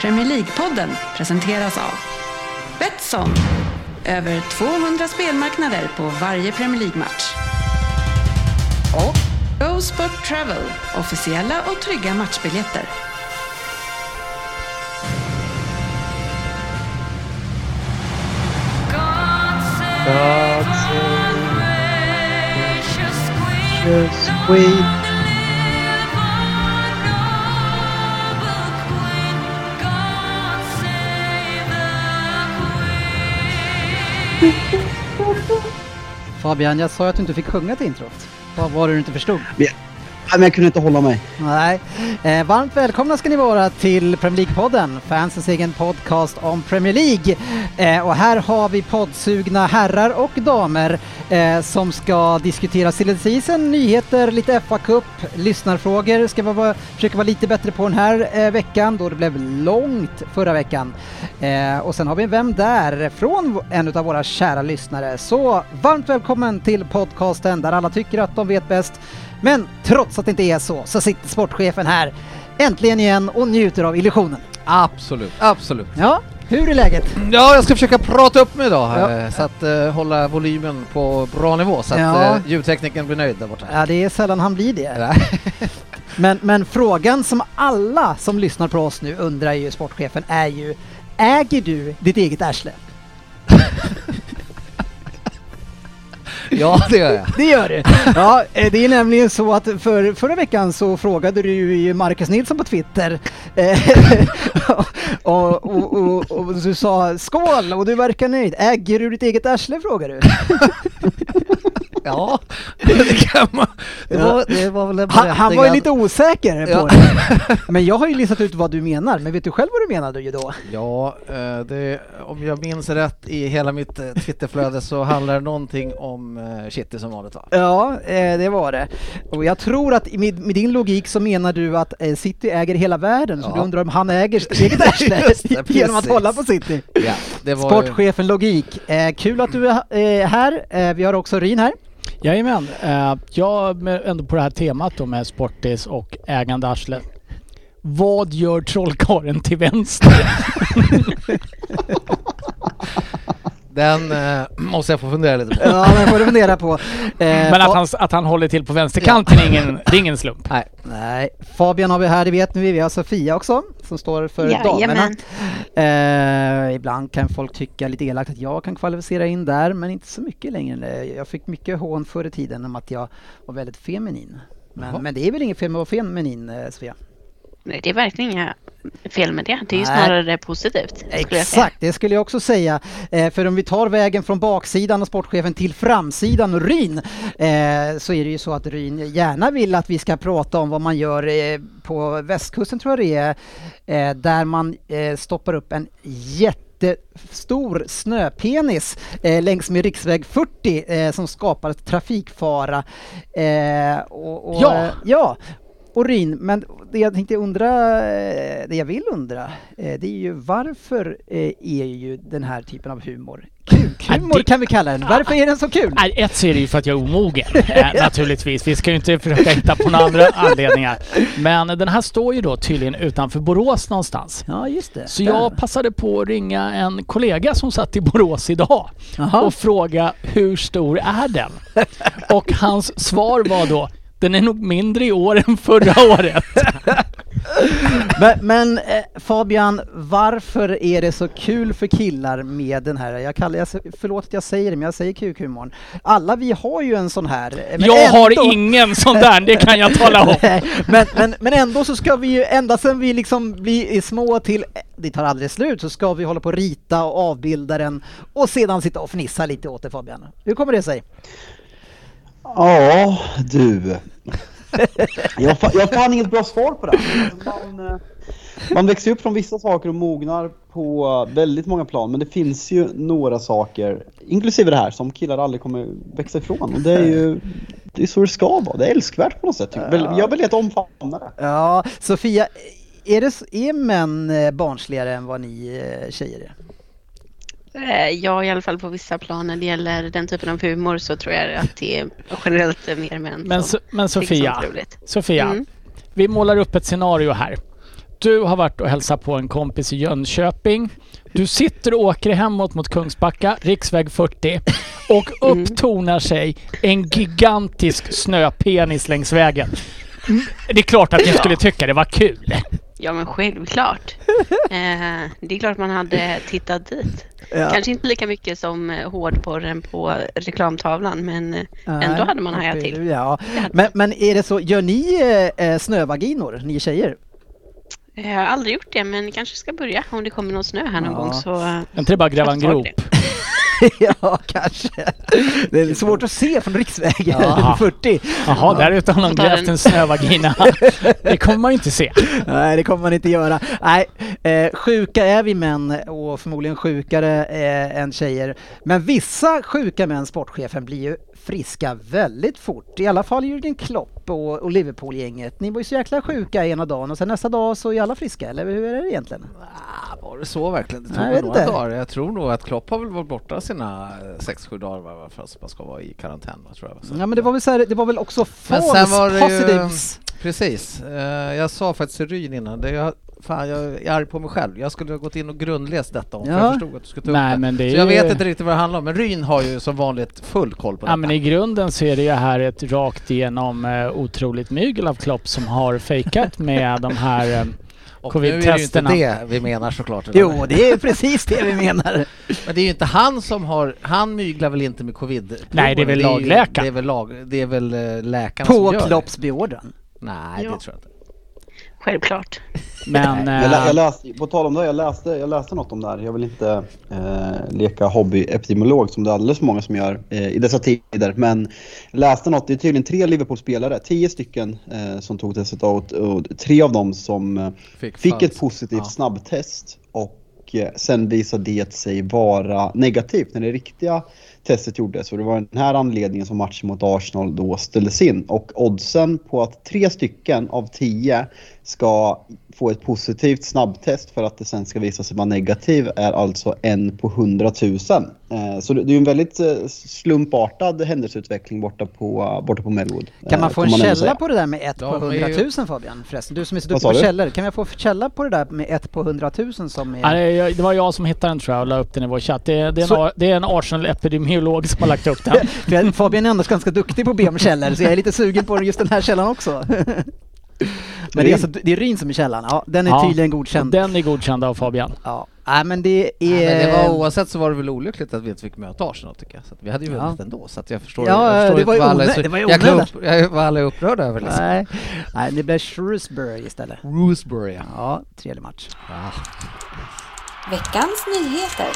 Premier League-podden presenteras av Betsson. Över 200 spelmarknader på varje Premier League-match. Och Go Sport Travel. Officiella och trygga matchbiljetter. God save precious queen. Fabian, jag sa att du inte fick sjunga till introt. Vad var det du inte förstod? Yeah men jag kunde inte hålla mig. Nej. Eh, varmt välkomna ska ni vara till Premier League-podden, fansens egen podcast om Premier League. Eh, och här har vi poddsugna herrar och damer eh, som ska diskutera silly season, nyheter, lite FA-cup, lyssnarfrågor ska vi försöka vara lite bättre på den här eh, veckan då det blev långt förra veckan. Eh, och sen har vi en Vem där? från en av våra kära lyssnare. Så varmt välkommen till podcasten där alla tycker att de vet bäst men trots att det inte är så, så sitter sportchefen här äntligen igen och njuter av illusionen. Absolut, absolut. Ja, hur är läget? Ja, jag ska försöka prata upp mig idag Ja. så att eh, hålla volymen på bra nivå så att Ja. eh, ljudteknikern blir nöjd där borta. Ja, det är sällan han blir det. Men, men frågan som alla som lyssnar på oss nu undrar ju sportchefen är ju, äger du ditt eget arsle? ja, det gör jag. Det gör du! Ja, eh, det är nämligen så att för, förra veckan så frågade du ju Marcus Nilsson på Twitter eh, och, och, och, och du sa skål och du verkar nöjd. Äger du ditt eget arsle frågar du. Ja, det kan man. Det var, det var väl en Han, han var ju lite osäker på Ja. det. Men jag har ju listat ut vad du menar, men vet du själv vad du menade ju då? Ja, eh, det, om jag minns rätt i hela mitt eh, Twitterflöde så handlar det någonting om eh, Kitty som vanligt va? Ja, eh, det var det. Och jag tror att med, med din logik så menar du att eh, City äger hela världen, så Ja. du undrar om han äger sitt eget arsle genom att hålla på City. Ja, var ju- Sportchefen Logik. Eh, kul att du är eh, här. Eh, vi har också Rin här. Jajamän. Uh, jag är ändå på det här temat då med sportis och ägande arsle. Vad gör trollkarlen till vänster? Den eh, måste jag få fundera lite på. Ja, den får du fundera på. Eh, Men att han, att han håller till på vänsterkanten är ingen, det är ingen slump. Nej, Nej, Fabian har vi här, det vet ni. Vi har Sofia också, som står för Jajamän. damerna. Eh, ibland kan folk tycka lite elakt att jag kan kvalificera in där, men inte så mycket längre. Jag fick mycket hån förr i tiden om att jag var väldigt feminin. Men, men det är väl inget fel med att vara feminin, eh, Sofia? Nej, det är verkligen inga fel med det. Det är ju Nej. snarare positivt. jag säga. Exakt, det skulle jag också säga. Eh, för om vi tar vägen från baksidan och sportchefen till framsidan och Ryn, eh, så är det ju så att Ryn gärna vill att vi ska prata om vad man gör eh, på västkusten tror jag det är, där man stoppar upp en jättestor snöpenis eh, längs med riksväg 40 eh, som skapar trafikfara. Eh, och, och, Ja. eh, ja. Och Ryn, men det jag tänkte undra, eh, det jag vill undra, eh, det är ju varför eh, är ju den här typen av humor kukhumor kan vi kalla den. Varför är den så kul? Ett så är det ju för att jag är omogen, naturligtvis. Vi ska ju inte försöka hitta på några andra anledningar. Men den här står ju då tydligen utanför Borås någonstans. Ja, just det. Så jag passade på att ringa en kollega som satt i Borås idag Jaha. och fråga hur stor är den? Och hans svar var då den är nog mindre i år än förra året. Men, men eh, Fabian, varför är det så kul för killar med den här, jag kallar, jag, förlåt att jag säger det, men jag säger kukhumorn. Alla vi har ju en sån här. eh, jag ändå- har ingen sån där, det kan jag tala om. Men, men, men ändå så ska vi ju, ända sedan vi liksom blir små till, det tar aldrig slut, så ska vi hålla på och rita och avbilda den och sedan sitta och fnissa lite åt det Fabian. Hur kommer det sig? Ja, du. Jag, jag har fan inget bra svar på det. Man, eh, man växer upp från vissa saker och mognar på väldigt många plan. Men det finns ju några saker, inklusive det här, som killar aldrig kommer växa ifrån. Och det är ju det är så det ska vara. Det är älskvärt på något sätt. Typ. Ja. Jag vill helt omfamna det. Ja, Sofia, är, det, är män eh, barnsligare än vad ni eh, tjejer är? Eh, Ja, i alla fall på vissa plan när det gäller den typen av humor så tror jag att det är generellt mer män Men, som men Sofia, är. Sofia, Mm. vi målar upp ett scenario här. Du har varit och hälsat på en kompis i Jönköping. Du sitter och åker hemåt mot Kungsbacka, riksväg 40 och upp tornar sig en gigantisk snöpenis längs vägen. Mm, Det är klart att ni skulle tycka det var kul. Ja, men självklart. Eh, det är klart man hade tittat dit. Ja. Kanske inte lika mycket som eh, hårdporren på reklamtavlan, men eh, Nej, ändå hade man hajat till. Ja. Men, men är det så, gör ni eh, snövaginor, ni tjejer? Jag har aldrig gjort det, men kanske ska börja om det kommer någon snö här någon Ja. gång. Så, eh, Är inte det bara gräva en grop? ja, kanske. Det är svårt att se från riksvägen Ja. 40. Jaha, där ute har någon grävt en- en snövagina. Det kommer man ju inte se. Nej, det kommer man inte göra. Nej, eh, sjuka är vi män och förmodligen sjukare eh, än tjejer. Men vissa sjuka män, sportchefen, blir ju friska väldigt fort. I alla fall Jürgen Klopp och, och Liverpool-gänget. Ni var ju så jäkla sjuka ena dagen och sen nästa dag så är alla friska, eller hur är det egentligen? Ah, var det så verkligen? Det Nej, tog vet några inte. dagar. Jag tror nog att Klopp har väl varit borta sina 6-7 dagar va, för att man ska vara i karantän. Tror jag. Så Ja men det var väl, så här, det var väl också false ju- positives. Precis. Eh, jag sa faktiskt till Ryn innan, det jag, fan jag är arg på mig själv. Jag skulle ha gått in och grundläst detta om, för Ja. jag förstod att du skulle ta upp Nej, det. men det är Så jag ju- vet inte riktigt vad det handlar om, men Ryn har ju som vanligt full koll på Ja, detta. men i grunden så är det ju här ett rakt igenom eh, otroligt mygel av Klopp som har fejkat med de här eh, och nu är det ju inte det vi menar såklart. eller? Jo, det är precis det vi menar. Men det är ju inte han som har, han myglar väl inte med covid Nej, det är väl lagläkaren. Det är väl, lag, det är väl eh, läkaren som På gör Klopps beordran. det. Nej, Ja. det tror jag inte. Självklart. Men... Jag, eh, jag läste, på tal om det, jag läste, jag läste något om det här. Jag vill inte eh, leka hobbyepidemiolog som det är alldeles för många som gör eh, i dessa tider. Men jag läste något, det är tydligen tre Liverpool-spelare, tio stycken eh, som tog testet och, och tre av dem som eh, Fick, fick ett positivt Ja. snabbtest och eh, sen visade det sig vara negativt när det riktiga testet gjordes. Och det var den här anledningen som matchen mot Arsenal då ställdes in. Och oddsen på att tre stycken av tio ska få ett positivt snabbtest för att det sen ska visa sig vara negativ är alltså en på 100 000. Eh, Så det är ju en väldigt eh, slumpartad händelseutveckling borta på, borta på Melwood. Kan man eh, få en ändå källa på det där med ett på är 100 ju- 000 Fabian förresten? Du som är så duktig på du? källor. Kan jag få källa på det där med ett på 100 000 som är... det det var jag som hittade den tror jag och la upp den i vår chatt. Det, det, är, en, Så- Ar- det är en Arsenal-epidemiolog som har lagt upp den. Fabian är annars ganska duktig på att be om källor så jag är lite sugen på just den här källan också. Men det är, alltså, det är Ryn som är källan, ja den är Ja, tydligen godkänd. Den är godkänd av Fabian. Ja. Nej men det är... Ja, men det var, oavsett så var det väl olyckligt att vi inte fick möta Arsenal tycker jag. Så att vi hade ju Ja. vunnit ändå. Så att jag förstår, Ja, jag förstår det inte var vad alla är så- det var jag, upp, jag var alla upprörda över liksom. Nej. Nej, det blev Shrewsbury istället. Roosbury ja. Ja, trevlig match. Veckans nyheter.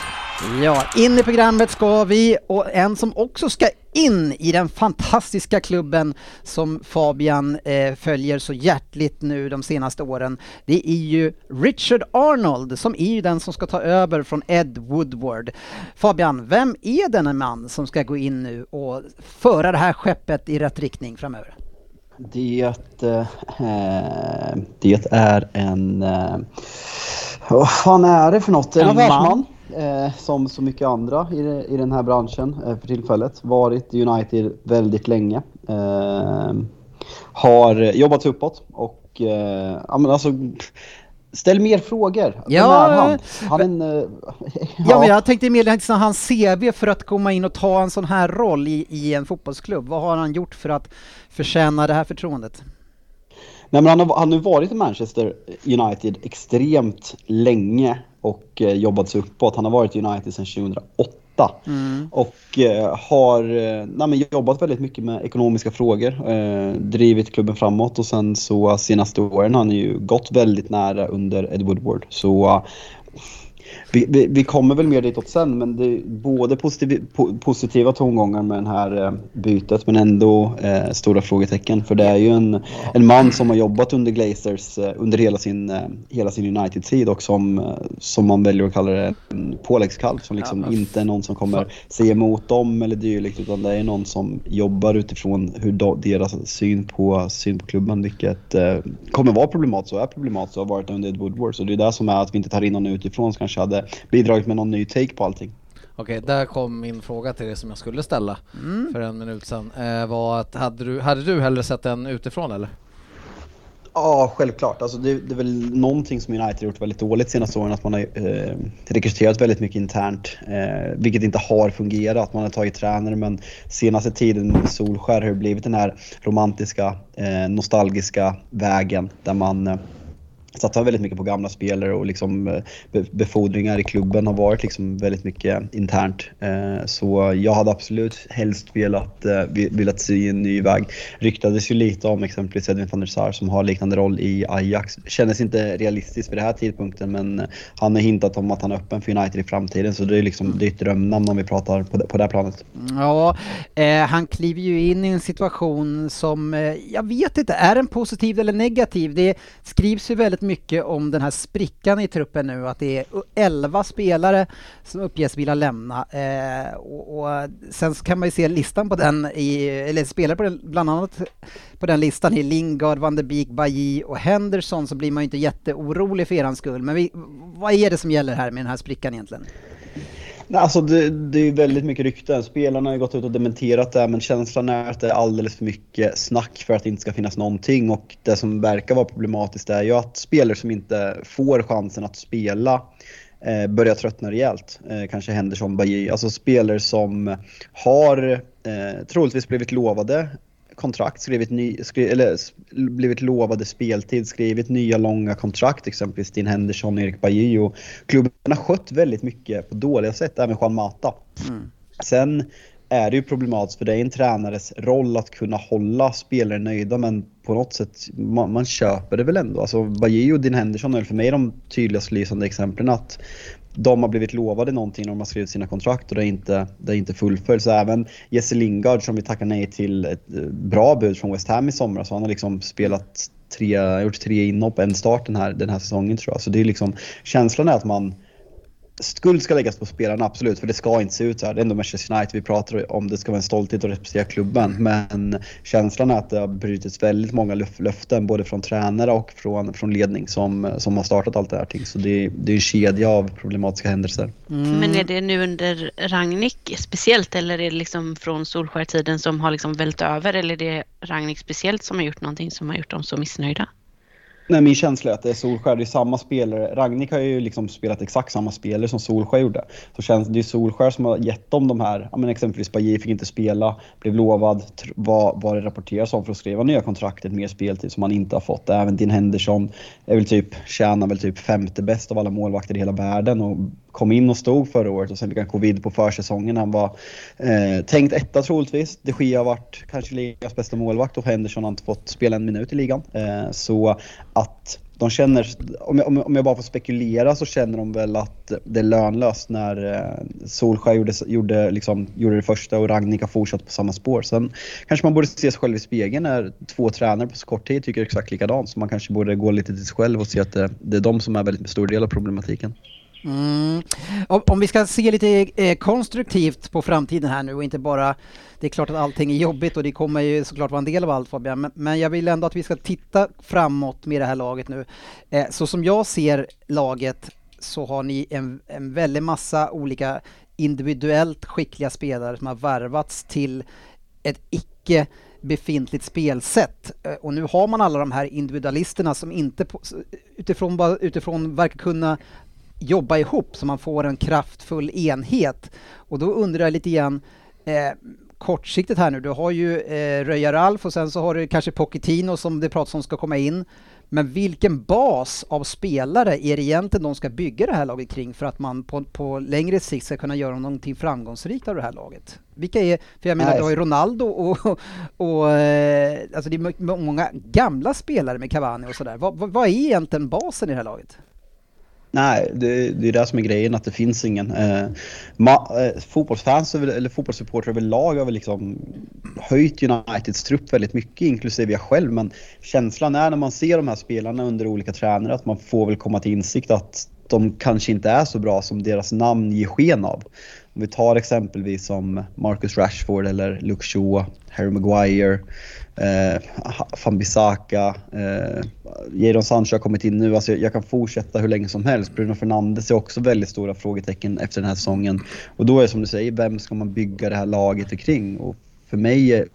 Ja, in i programmet ska vi och en som också ska in i den fantastiska klubben som Fabian eh, följer så hjärtligt nu de senaste åren. Det är ju Richard Arnold som är ju den som ska ta över från Ed Woodward. Fabian, vem är denna man som ska gå in nu och föra det här skeppet i rätt riktning framöver? Det, eh, det är en... Eh, vad fan är det för något? En En affärsman. Eh, som så mycket andra i, i den här branschen eh, för tillfället. Varit i United väldigt länge. Eh, har jobbat uppåt och eh, ja men alltså Ställ mer frågor. Vem Ja, är han? Han är en... eh, Ja, men jag tänkte mer liksom hans CV för att komma in och ta en sån här roll i, i en fotbollsklubb. Vad har han gjort för att förtjäna det här förtroendet? Nej, men han, har, han har varit i Manchester United extremt länge och eh, jobbat sig uppåt. Han har varit i United sedan 2008 och eh, har eh, nej, jobbat väldigt mycket med ekonomiska frågor, eh, drivit klubben framåt och sen så senaste åren har han ju gått väldigt nära under Ed Woodward. Så vi, vi, vi kommer väl mer ditåt sen, men det är både positiv, po, positiva tongångar med det här eh, bytet, men ändå eh, stora frågetecken. För det är ju en, en man som har jobbat under Glazers eh, under hela sin, eh, hela sin United-tid och som, eh, som man väljer att kalla det en påläggskalv. Som liksom inte är någon som kommer se emot dem eller dylikt, utan det är någon som jobbar utifrån hur do, deras syn på, syn på klubben, vilket eh, kommer vara problematiskt och är problematiskt och har varit under Woodward. Så det är det som är att vi inte tar in någon utifrån som kanske hade bidragit med någon ny take på allting. Okej, där kom min fråga till dig som jag skulle ställa för en minut sedan. Eh, var att hade du, hade du hellre sett den utifrån eller? Ja, självklart. Alltså det, det är väl någonting som United har gjort väldigt dåligt senaste åren, att man har eh, rekryterat väldigt mycket internt, eh, vilket inte har fungerat. Man har tagit tränare, men senaste tiden med Solskär har det blivit den här romantiska, eh, nostalgiska vägen där man eh, satsar väldigt mycket på gamla spelare och liksom eh, befordringar i klubben har varit liksom väldigt mycket internt. Eh, så jag hade absolut helst velat, eh, velat se en ny väg. Ryktades ju lite om exempelvis Edwin van der Sar som har liknande roll i Ajax. Kändes inte realistiskt vid den här tidpunkten men han har hintat om att han är öppen för United i framtiden så det är liksom det är ett drömnamn om vi pratar på det, på det här planet. Ja, eh, han kliver ju in i en situation som, eh, jag vet inte, är den positiv eller negativ? Det skrivs ju väldigt mycket om den här sprickan i truppen nu, att det är 11 spelare som uppges vilja lämna. Eh, och, och, sen kan man ju se listan på den, i, eller spelare på den, bland annat på den listan i Lingard, Van de Beek, Bailly och Henderson så blir man ju inte jätteorolig för eran skull. Men vi, vad är det som gäller här med den här sprickan egentligen? Alltså det, det är väldigt mycket rykten. Spelarna har gått ut och dementerat det men känslan är att det är alldeles för mycket snack för att det inte ska finnas någonting. Och det som verkar vara problematiskt är ju att spelare som inte får chansen att spela eh, börjar tröttna rejält. Eh, kanske Henderson, Bajy. Alltså spelare som har eh, troligtvis blivit lovade kontrakt, skrivit ny, skri, eller blivit lovade speltid, skrivit nya långa kontrakt, exempelvis Dean Henderson, Erik Bajy och klubben har skött väldigt mycket på dåliga sätt, även Juan Mata. Mm. Sen är det ju problematiskt för det är en tränares roll att kunna hålla spelare nöjda men på något sätt, man, man köper det väl ändå. Alltså Bajy och Dean Henderson är för mig de tydligast lysande exemplen att de har blivit lovade någonting när de har skrivit sina kontrakt och det är inte, det är inte fullföljs. Även Jesse Lingard som vi tackar nej till ett eh, bra bud från West Ham i somras. Han har liksom spelat tre, gjort tre inhopp, en start den här, den här säsongen tror jag. Så det är liksom, känslan är att man skuld ska läggas på spelarna, absolut, för det ska inte se ut så här. Det är ändå Manchester United vi pratar om. Det ska vara en stolthet att representera klubben. Men känslan är att det har brutits väldigt många löften, både från tränare och från, från ledning som, som har startat allt det här. Så det, det är en kedja av problematiska händelser. Mm. Men är det nu under Ragnik speciellt eller är det liksom från Solskär-tiden som har liksom vält över eller är det Ragnik speciellt som har gjort någonting som har gjort dem så missnöjda? Nej, min känsla är att det är Solskär. Det är samma spelare. Ragnik har ju liksom spelat exakt samma spelare som Solskär gjorde. Så känns, det är Solskär som har gett dem de här, ja, men exempelvis Bajir fick inte spela, blev lovad vad, vad det rapporteras om för att skriva nya kontraktet, mer speltid som han inte har fått. Även Dean Henderson är väl typ, tjänar väl typ femte bäst av alla målvakter i hela världen och kom in och stod förra året och sen fick han covid på försäsongen. Han var eh, tänkt etta troligtvis. De Gia har varit kanske ligans bästa målvakt och Henderson har inte fått spela en minut i ligan. Eh, så att de känner, om jag, om jag bara får spekulera så känner de väl att det är lönlöst när eh, Solskjaer gjorde, gjorde, liksom, gjorde det första och Ragnik har fortsatt på samma spår. Sen kanske man borde se sig själv i spegeln när två tränare på så kort tid tycker exakt likadant. Så man kanske borde gå lite till sig själv och se att det, det är de som är väldigt stor del av problematiken. Mm. Om, om, vi ska se lite eh, konstruktivt på framtiden här nu och inte bara... Det är klart att allting är jobbigt och det kommer ju såklart vara en del av allt Fabian, men, men jag vill ändå att vi ska titta framåt med det här laget nu. Eh, så som jag ser laget så har ni en, en väldig massa olika individuellt skickliga spelare som har värvats till ett icke befintligt spelsätt. Eh, och nu har man alla de här individualisterna som inte på, utifrån, utifrån verkar kunna jobba ihop så man får en kraftfull enhet. Och då undrar jag lite grann, eh, kortsiktigt här nu, du har ju eh, Röja Ralf och sen så har du kanske Pochettino som det pratas om ska komma in. Men vilken bas av spelare är det egentligen de ska bygga det här laget kring för att man på, på längre sikt ska kunna göra någonting framgångsrikt av det här laget? Vilka är, för jag menar Nej. du har ju Ronaldo och, och, och eh, alltså det är många gamla spelare med Cavani och sådär. Vad, vad är egentligen basen i det här laget? Nej, det, det är det som är grejen, att det finns ingen. Eh, ma, eh, fotbollsfans eller fotbollssupportrar överlag har väl liksom höjt Uniteds trupp väldigt mycket, inklusive jag själv. Men känslan är när man ser de här spelarna under olika tränare att man får väl komma till insikt att de kanske inte är så bra som deras namn ger sken av. Om vi tar exempelvis som Marcus Rashford eller Luke Shaw, Harry Maguire, eh, Fambisaka, eh, Jadon Sancho har kommit in nu. Alltså jag kan fortsätta hur länge som helst. Bruno Fernandes är också väldigt stora frågetecken efter den här säsongen. Och då är det som du säger, vem ska man bygga det här laget kring? Och för mig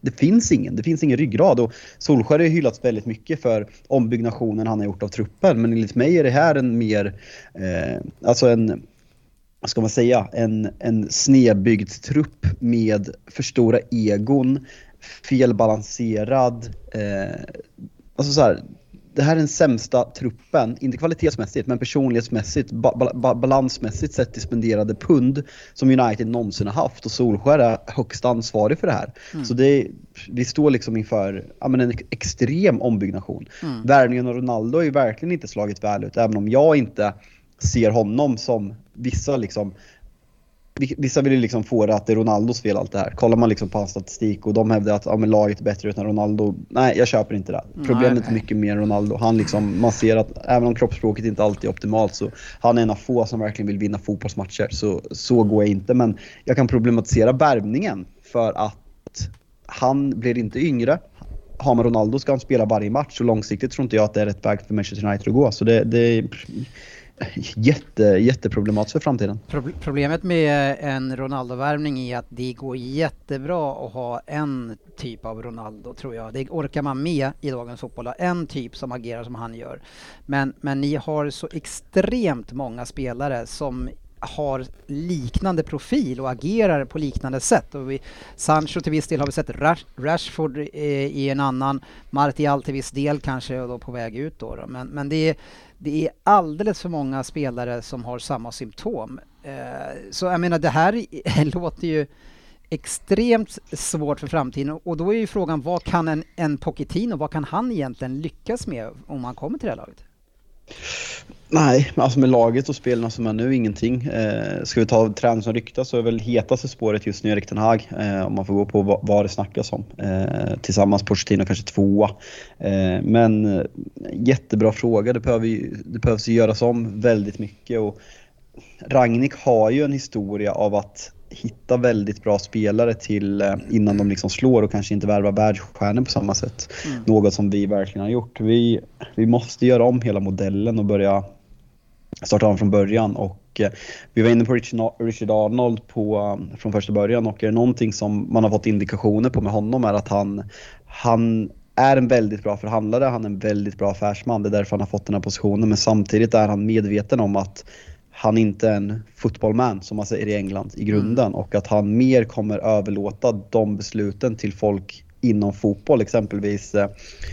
det finns ingen. Det finns ingen ryggrad. Och Solskjaer har ju hyllats väldigt mycket för ombyggnationen han har gjort av truppen. Men enligt mig är det här en mer, eh, alltså en, vad ska man säga, en, en snedbyggd trupp med för stora egon, felbalanserad, eh, alltså så här, det här är den sämsta truppen, inte kvalitetsmässigt men personlighetsmässigt, ba ba balansmässigt sett till spenderade pund som United någonsin har haft och Solskjaer är högst ansvarig för det här. Mm. Så det, vi står liksom inför ja, men en extrem ombyggnation. Mm. Värvningen av Ronaldo har ju verkligen inte slagit väl ut, även om jag inte ser honom som vissa liksom Vissa vill ju liksom få det att det är Ronaldos fel allt det här. Kollar man liksom på hans statistik och de hävdar att ja, men laget är bättre utan Ronaldo. Nej, jag köper inte det. Problemet är mycket mer Ronaldo. Han liksom, man ser att även om kroppsspråket inte alltid är optimalt så han är en av få som verkligen vill vinna fotbollsmatcher. Så, så går jag inte. Men jag kan problematisera värvningen för att han blir inte yngre. Har man Ronaldo ska han spela varje match och långsiktigt tror inte jag att det är rätt väg för Manchester United att gå. Så det, det jätte, jätteproblematiskt för framtiden. Problemet med en Ronaldo-värvning är att det går jättebra att ha en typ av Ronaldo, tror jag. Det orkar man med i dagens fotboll, en typ som agerar som han gör. Men, men ni har så extremt många spelare som har liknande profil och agerar på liknande sätt. Och vi, Sancho till viss del har vi sett, Rash, Rashford eh, i en annan, Martial till viss del kanske då på väg ut då. då. Men, men det är det är alldeles för många spelare som har samma symptom. Eh, så jag menar, det här låter ju extremt svårt för framtiden och då är ju frågan vad kan en, en Pochettino, vad kan han egentligen lyckas med om han kommer till det här laget? Nej, alltså med laget och spelarna som är nu, ingenting. Eh, ska vi ta tränaren som ryktas så är väl hetaste spåret just nu Erik Ten Hag, eh, om man får gå på vad, vad det snackas om. Eh, tillsammans Pochettino kanske tvåa. Eh, men eh, jättebra fråga, det, behöver, det behövs göras om väldigt mycket. Och Ragnik har ju en historia av att hitta väldigt bra spelare till eh, innan de liksom slår och kanske inte värvar världsstjärnor på samma sätt. Mm. Något som vi verkligen har gjort. Vi, vi måste göra om hela modellen och börja starta om från början. Och eh, vi var inne på Richard Arnold på, eh, från första början och är det någonting som man har fått indikationer på med honom är att han, han är en väldigt bra förhandlare, han är en väldigt bra affärsman. Det är därför han har fått den här positionen. Men samtidigt är han medveten om att han inte är en footballman som man säger i England i grunden mm. och att han mer kommer överlåta de besluten till folk inom fotboll, exempelvis eh,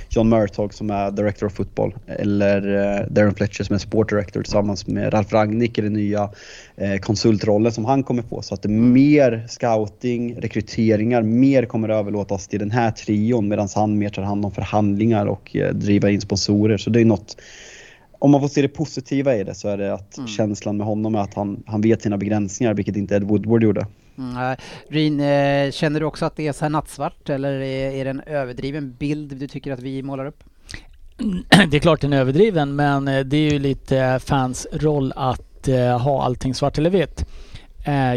John Murtog som är Director of Football eller eh, Darren Fletcher som är Sport Director tillsammans med Ralf Rangnick i den nya eh, konsultrollen som han kommer få. Så att det är mer scouting, rekryteringar, mer kommer överlåtas till den här trion medan han mer tar hand om förhandlingar och driva in sponsorer. Så det är något om man får se det positiva i det så är det att mm. känslan med honom är att han, han vet sina begränsningar, vilket inte Ed Woodward gjorde. Mm, Rin, eh, känner du också att det är så här nattsvart eller är, är det en överdriven bild du tycker att vi målar upp? Det är klart den är överdriven men eh, det är ju lite fans roll att uh, ha allting svart eller vitt.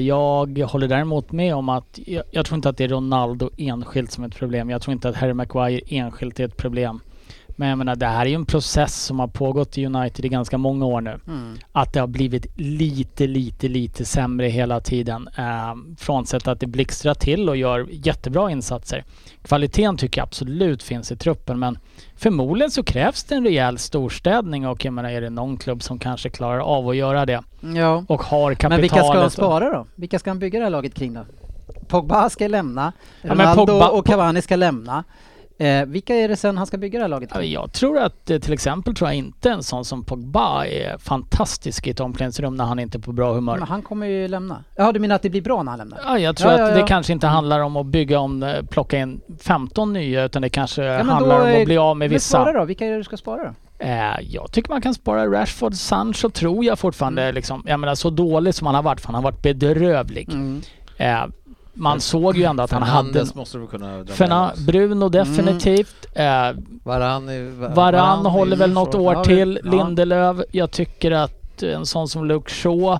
Jag håller däremot med om att jag, jag, tror inte att det är Ronaldo enskilt som är ett problem. Jag tror inte att Harry Maguire enskilt är ett problem. Men jag menar, det här är ju en process som har pågått i United i ganska många år nu. Mm. Att det har blivit lite, lite, lite sämre hela tiden. Eh, frånsett att det blixtrar till och gör jättebra insatser. Kvaliteten tycker jag absolut finns i truppen men förmodligen så krävs det en rejäl storstädning och jag menar, är det någon klubb som kanske klarar av att göra det? Ja. Och har kapitalet. Men vilka ska han spara då? Vilka ska han bygga det här laget kring då? Pogba ska lämna, Ronaldo ja, Pogba, och Cavani ska lämna. Eh, vilka är det sen han ska bygga det här laget med? Jag tror att eh, till exempel tror jag inte en sån som Pogba är fantastisk i ett omklädningsrum när han inte är på bra humör. Men han kommer ju lämna. Ja, du menar att det blir bra när han lämnar? Ja, jag tror ja, att ja, det kanske inte handlar om att bygga om, eh, plocka in 15 nya utan det kanske handlar om att bli av med vissa. Men spara då? Vilka är det du ska spara då? Eh, jag tycker man kan spara Rashford, Sancho tror jag fortfarande mm. liksom. Jag menar så dålig som han har varit, för han har varit bedrövlig. Mm. Man såg ju ändå att han hade... måste du kunna Ferna Bruno mm. definitivt. Mm. Eh, Varann, Varann, Varann håller väl något år till. Ja. Lindelöf. Jag tycker att en sån som Luke Shaw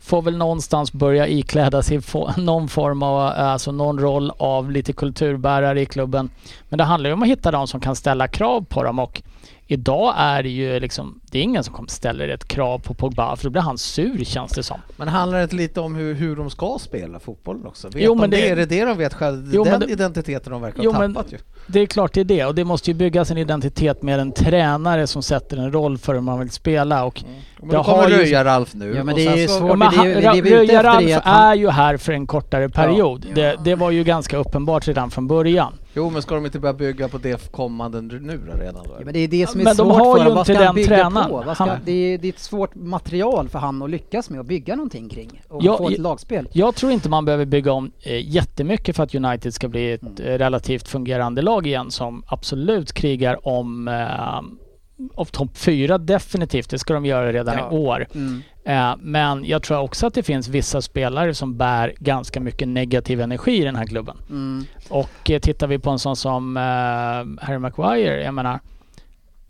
får väl någonstans börja ikläda sig någon form av, alltså någon roll av lite kulturbärare i klubben. Men det handlar ju om att hitta de som kan ställa krav på dem och Idag är det ju liksom, det är ingen som ställa ett krav på Pogba för då blir han sur känns det som. Men handlar det inte lite om hur, hur de ska spela fotboll också? Vet Jo, de men det, det- är det det de vet själv? Jo, men Den det- identiteten de verkar Jo, ha men- tappat ju. Det är klart det är det och det måste ju byggas en identitet med en tränare som sätter en roll för hur man vill spela och Men Det då har kommer ju- Röja-Ralf nu. Ja, men det är ju svårt. Ja, men han, det Ralf han- är ju här för en kortare period. Det, det var ju ganska uppenbart redan från början. Jo, men ska de inte börja bygga på det kommande nu då redan då? Ja, men det är det som är Men de svårt har för ju honom. Vad inte den tränaren. ska, Han- det, är, det är ett svårt material för han att lyckas med att bygga någonting kring och Ja, få ett lagspel. Jag tror inte man behöver bygga om eh, jättemycket för att United ska bli ett Mm. eh, relativt fungerande lag igen som absolut krigar om eh, topp fyra definitivt. Det ska de göra redan Ja. i år. Mm. Eh, men jag tror också att det finns vissa spelare som bär ganska mycket negativ energi i den här klubben. Mm. Och eh, tittar vi på en sån som eh, Harry Maguire, jag menar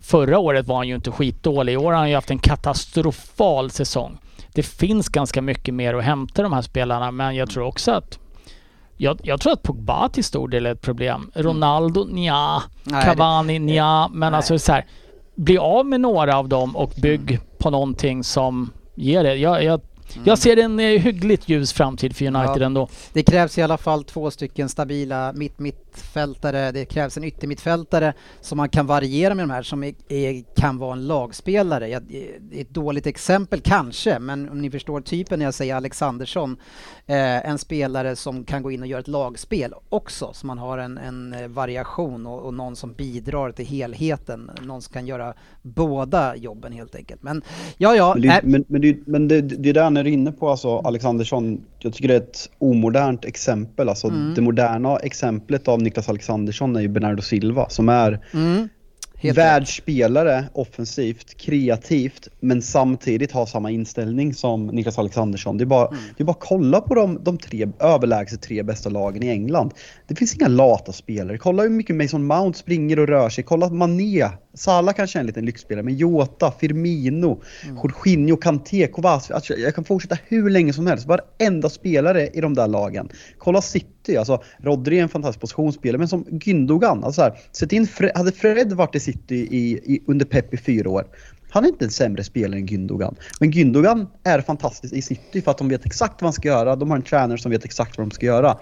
Förra året var han ju inte skitdålig. I år har han ju haft en katastrofal säsong. Det finns ganska mycket mer att hämta de här spelarna men jag tror också att jag, jag tror att Pogba till stor del är ett problem. Ronaldo, nja. Nej, Cavani, nja. Men nej. alltså så här, bli av med några av dem och bygg på någonting som ger det. Jag, jag, jag ser en eh, hyggligt ljus framtid för United Ja. ändå. Det krävs i alla fall två stycken stabila mitt-mittfältare. Det krävs en yttermittfältare som man kan variera med de här som är, är, kan vara en lagspelare. Jag, det är ett dåligt exempel kanske, men om ni förstår typen när jag säger Alexandersson. Eh, en spelare som kan gå in och göra ett lagspel också, så man har en, en eh, variation och, och någon som bidrar till helheten. Någon som kan göra båda jobben helt enkelt. Men ja, ja. Men, det, nej. men, men, det, men det, det är där när du är inne på alltså Alexandersson. Jag tycker det är ett omodernt exempel. Alltså Mm. Det moderna exemplet av Niklas Alexandersson är ju Bernardo Silva som är Mm, helt rätt. världsspelare offensivt, kreativt men samtidigt har samma inställning som Niklas Alexandersson. Det är bara, Mm. det är bara att kolla på de, de tre överlägset tre bästa lagen i England. Det finns inga lata spelare. Kolla hur mycket Mason Mount springer och rör sig. Kolla Mané. Salah kanske är en liten lyxspelare men Jota, Firmino, Mm. Jorginho, Kanté, Kovacic. Alltså, jag kan fortsätta hur länge som helst. Varenda spelare i de där lagen. Kolla City. Alltså, Rodri är en fantastisk positionsspelare men som Gündogan. Alltså, här, sätt in Fred, hade Fred varit i City i, i, under Pep i fyra år han är inte en sämre spelare än Gündogan. Men Gündogan är fantastisk i City för att de vet exakt vad han ska göra. De har en tränare som vet exakt vad de ska göra.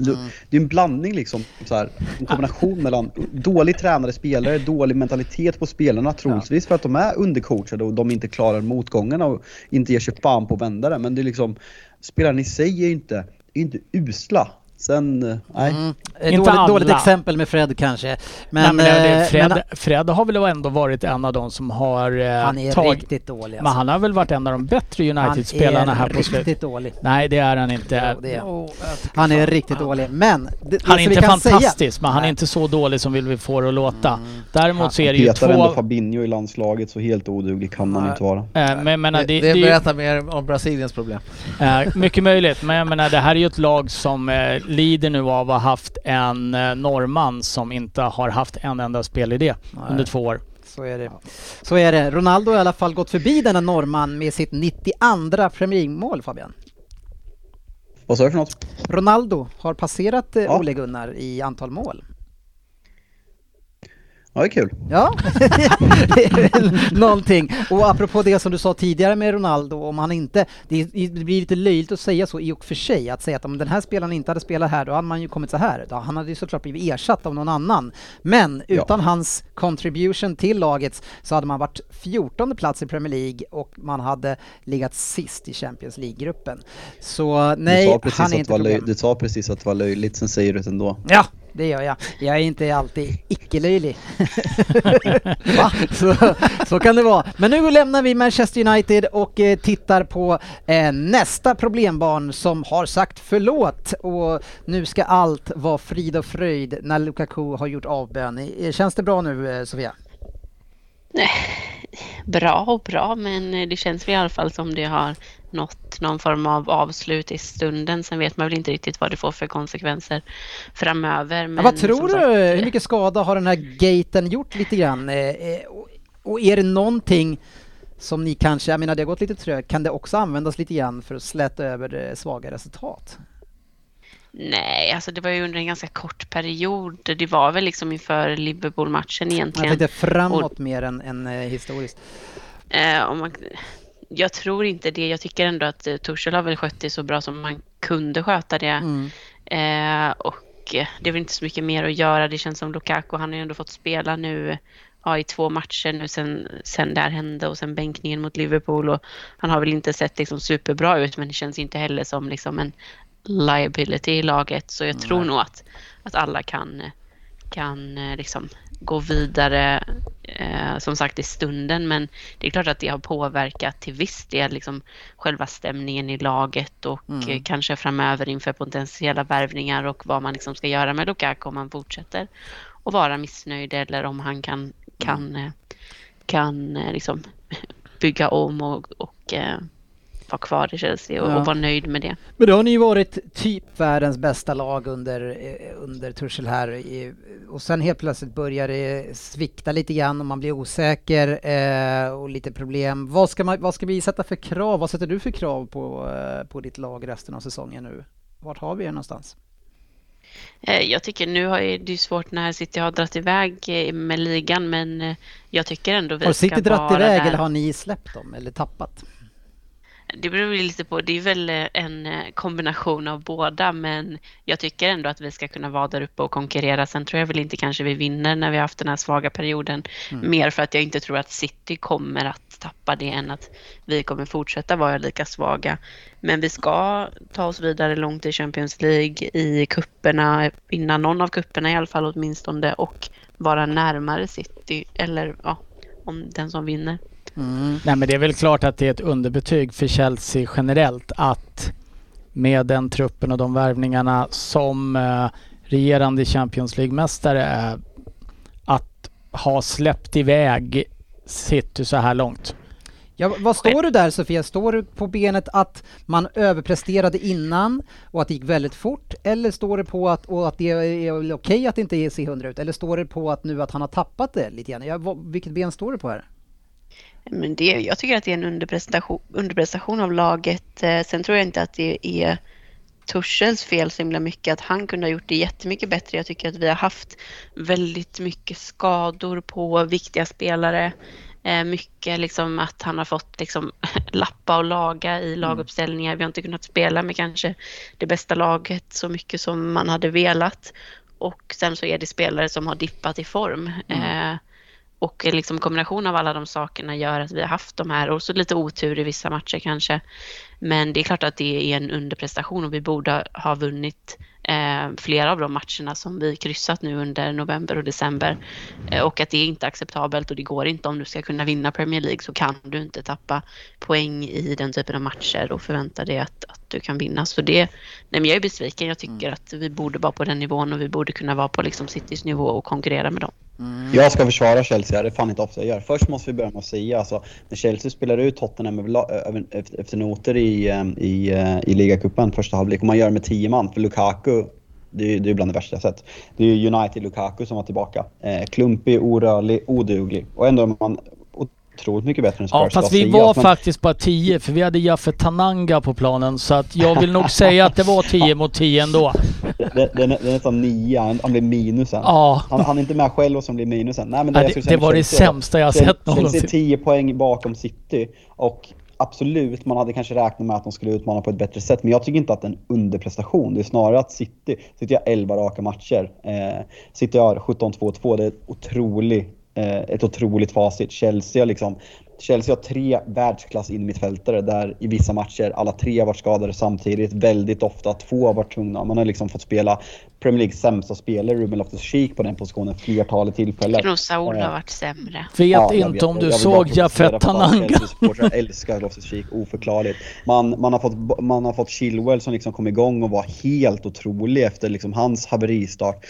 Du, Det är en blandning liksom, så här, en kombination mellan dålig tränare spelare, dålig mentalitet på spelarna troligtvis för att de är undercoachade och de inte klarar motgångarna och inte ger sig fan på att vända det. Men det är liksom, spelarna i sig är inte, är inte usla. Sen, eh, nej. Mm. Ett Inte dåligt, dåligt exempel med Fred kanske. Men, Nej, men eh, Fred, men Fred har väl ändå varit en av de som har eh, han är tagit... riktigt dålig. Men Alltså. han har väl varit en av de bättre Han United-spelarna är här på slutet. riktigt dålig. Nej, det är han inte. Jo, är han. Oh, Han är riktigt dålig. Men det, Han är inte fantastisk, men han är Nej. inte så dålig som vi får det att låta. Däremot så är det Han ju petar ändå två... Fabinho i landslaget så helt oduglig kan han inte vara. Eh, men menar, Det, det, det, är ju- berättar mer om Brasiliens problem. Eh, mycket möjligt, men jag menar det här är ju ett lag som eh, lider nu av att ha haft en eh, norrman som inte har haft en enda spelidé under två år. Så är det. Så är det. Ronaldo har i alla fall gått förbi denna norrman med sitt 92 Premier League-mål Fabian. Vad sa du för något? Ronaldo har passerat eh, Ja. Ole Gunnar i antal mål. Ja, det är kul. Ja, det är väl någonting. Och apropå det som du sa tidigare med Ronaldo, om han inte, det, blir lite löjligt att säga så i och för sig, att säga att om den här spelaren inte hade spelat här, då hade man ju kommit så här. Då, han hade ju såklart blivit ersatt av någon annan. Men utan hans contribution till laget så hade man varit 14 plats i Premier League och man hade legat sist i Champions League-gruppen. Så nej, han är inte var problem. du sa precis att det var löjligt, sen säger du det ändå. Ja, det gör jag. Jag är inte alltid icke-löjlig. Så, så kan det vara. Men nu lämnar vi Manchester United och eh, tittar på eh, nästa problembarn som har sagt förlåt och nu ska allt vara frid och fröjd när Lukaku har gjort avbön. Eh, Känns det bra nu eh, Sofia? Nej, bra och bra, men eh, det känns i alla fall som det har nått någon form av avslut i stunden. Sen vet man väl inte riktigt vad det får för konsekvenser framöver. Ja, Men vad tror du? sagt, Hur mycket skada har den här gaten gjort lite grann? Eh, eh, och- är det någonting som ni kanske, jag menar det har gått lite trögt, kan det också användas lite grann för att släta över eh, svaga resultat? Nej, alltså det var ju under en ganska kort period. Det var väl liksom inför Liverpool-matchen egentligen. Jag tänkte framåt och, mer än, än historiskt. Eh, man, jag tror inte det. Jag tycker ändå att eh, Tuchel har väl skött det så bra som man kunde sköta det. Mm. Eh, och eh, det är väl inte så mycket mer att göra. Det känns som Lukaku, han har ju ändå fått spela nu ja, i två matcher nu sen, sen det här hände och sen bänkningen mot Liverpool. Och han har väl inte sett liksom superbra ut men det känns inte heller som liksom en liability i laget. Så jag tror nog att, att alla kan, kan eh, liksom gå vidare eh, som sagt i stunden men det är klart att det har påverkat till viss del liksom själva stämningen i laget och mm. eh, kanske framöver inför potentiella värvningar och vad man liksom ska göra med Lukaku om han fortsätter att vara missnöjd eller om han kan, kan, mm. kan eh, liksom bygga om och, och eh, vara kvar i Chelsea och, ja. och vara nöjd med det. Men då har ni ju varit typ världens bästa lag under, eh, under Tuchel här och sen helt plötsligt börjar det svikta lite grann och man blir osäker eh, och lite problem. Vad ska, man, vad ska vi sätta för krav? Vad sätter du för krav på, eh, på ditt lag resten av säsongen nu? Vart har vi er någonstans? Jag tycker nu har det är svårt när City har dragit iväg med ligan men jag tycker ändå vi har ska vara Har City dragit iväg där. eller har ni släppt dem eller tappat? Det beror lite på, det är väl eh, en eh, kombination av båda men jag tycker ändå att vi ska kunna vara där uppe och konkurrera. Sen tror jag väl inte kanske vi vinner när vi har haft den här svaga perioden. Mm. Mer för att jag inte tror att City kommer att tappa det än att vi kommer fortsätta vara lika svaga. Men vi ska ta oss vidare långt i Champions League, i kupperna, vinna någon av kupperna i alla fall åtminstone och vara närmare City eller ja, om den som vinner. Mm. Nej men det är väl klart att det är ett underbetyg för Chelsea generellt att med den truppen och de värvningarna som eh, regerande Champions League-mästare eh, att ha släppt iväg City så här långt. Ja, vad står du där Sofia? Står du på benet att man överpresterade innan och att det gick väldigt fort? Eller står det på att, och att det är okej okay att det inte ser hundra ut? Eller står det på att nu att han har tappat det lite grann? Ja, vilket ben står du på här? Men det, jag tycker att det är en underprestation, underprestation av laget. Eh, sen tror jag inte att det är Tursels fel så himla mycket att han kunde ha gjort det jättemycket bättre. Jag tycker att vi har haft väldigt mycket skador på viktiga spelare. Eh, mycket liksom att han har fått liksom lappa och laga i mm. laguppställningar. Vi har inte kunnat spela med kanske det bästa laget så mycket som man hade velat. Och sen så är det spelare som har dippat i form. Mm. Och liksom kombination av alla de sakerna gör att vi har haft de här och så lite otur i vissa matcher kanske. Men det är klart att det är en underprestation och vi borde ha vunnit eh, flera av de matcherna som vi kryssat nu under november och december. Eh, och att det är inte acceptabelt och det går inte om du ska kunna vinna Premier League så kan du inte tappa poäng i den typen av matcher och förvänta dig att, att du kan vinna. Så det, nej men jag är besviken. Jag tycker mm. att vi borde vara på den nivån och vi borde kunna vara på liksom Citys nivå och konkurrera med dem. Mm. Jag ska försvara Chelsea, det är fan inte ofta jag gör. Först måste vi börja med att säga, alltså, när Chelsea spelar ut Tottenham efter, noter i, eh, i, eh, i ligacupen första halvlek och man gör det med 10 man, för Lukaku det är, det är bland det värsta jag sett. Det är United Lukaku som var tillbaka. Eh, klumpig, orörlig, oduglig. Och ändå är man otroligt mycket bättre än Spurs. Ja, fast vi var men... faktiskt bara 10 för vi hade Jaffe Tananga på planen så att jag vill nog säga att det var 10 mot 10 ändå. Det, det, det, det är nästan 9, han, blir minusen. Ja. Han, han är inte med själv och som blir minusen. Nej, men det, Nej, det, det var det sämsta jag sett någonsin. Chelsea 10 poäng bakom City och absolut, man hade kanske räknat med att de skulle utmana på ett bättre sätt. Men jag tycker inte att det är en underprestation. Det är snarare att City, City har 11 raka matcher. Eh, City har 17-2-2. Det är ett, otrolig, eh, ett otroligt facit. Chelsea har liksom Chelsea har tre världsklass innermittfältare där i vissa matcher alla tre har varit skadade samtidigt. Väldigt ofta två har varit tvungna. Man har liksom fått spela Premier Leagues sämsta spelare, Ruben Loftus-Cheek, på den positionen flertalet tillfällen. Jag Saul har eh, varit sämre. Vet ja, inte vet, om du såg Jafet Tananga. Jag älskar Loftus-Cheek, oförklarligt. Man, man, har fått, man har fått Chilwell som liksom kom igång och var helt otrolig efter liksom hans haveristart.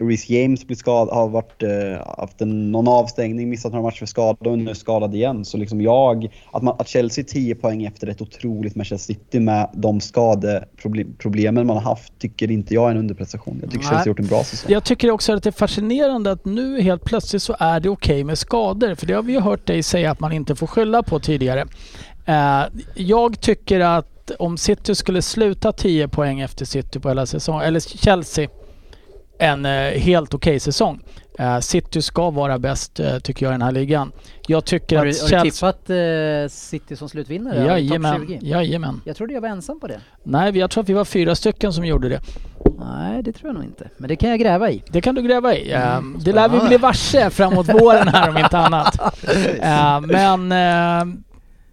Reece James blir skad, har varit, äh, haft en, någon avstängning, missat några matcher för skada och nu är skadad igen. Så liksom jag, att, man, att Chelsea 10 poäng efter ett otroligt Manchester City med de skadeproblemen man har haft tycker inte jag är en underprestation. Jag tycker. Chelsea har gjort en bra säsong. Jag tycker också att det är fascinerande att nu helt plötsligt så är det okej okay med skador. För det har vi ju hört dig säga att man inte får skylla på tidigare. Uh, jag tycker att om City skulle sluta 10 poäng efter City på hela säsongen, eller Chelsea, en eh, helt okej säsong. Eh, City ska vara bäst eh, tycker jag i den här ligan. Jag tycker Har du, att har du Chelsea... tippat eh, City som slutvinnare? i topp Jajamän, 20? jajamän. Jag trodde jag var ensam på det. Nej, jag tror att vi var fyra stycken som gjorde det. Nej, det tror jag nog inte. Men det kan jag gräva i. Det kan du gräva i. Mm, det lär vi bli varse framåt våren här om inte annat. Men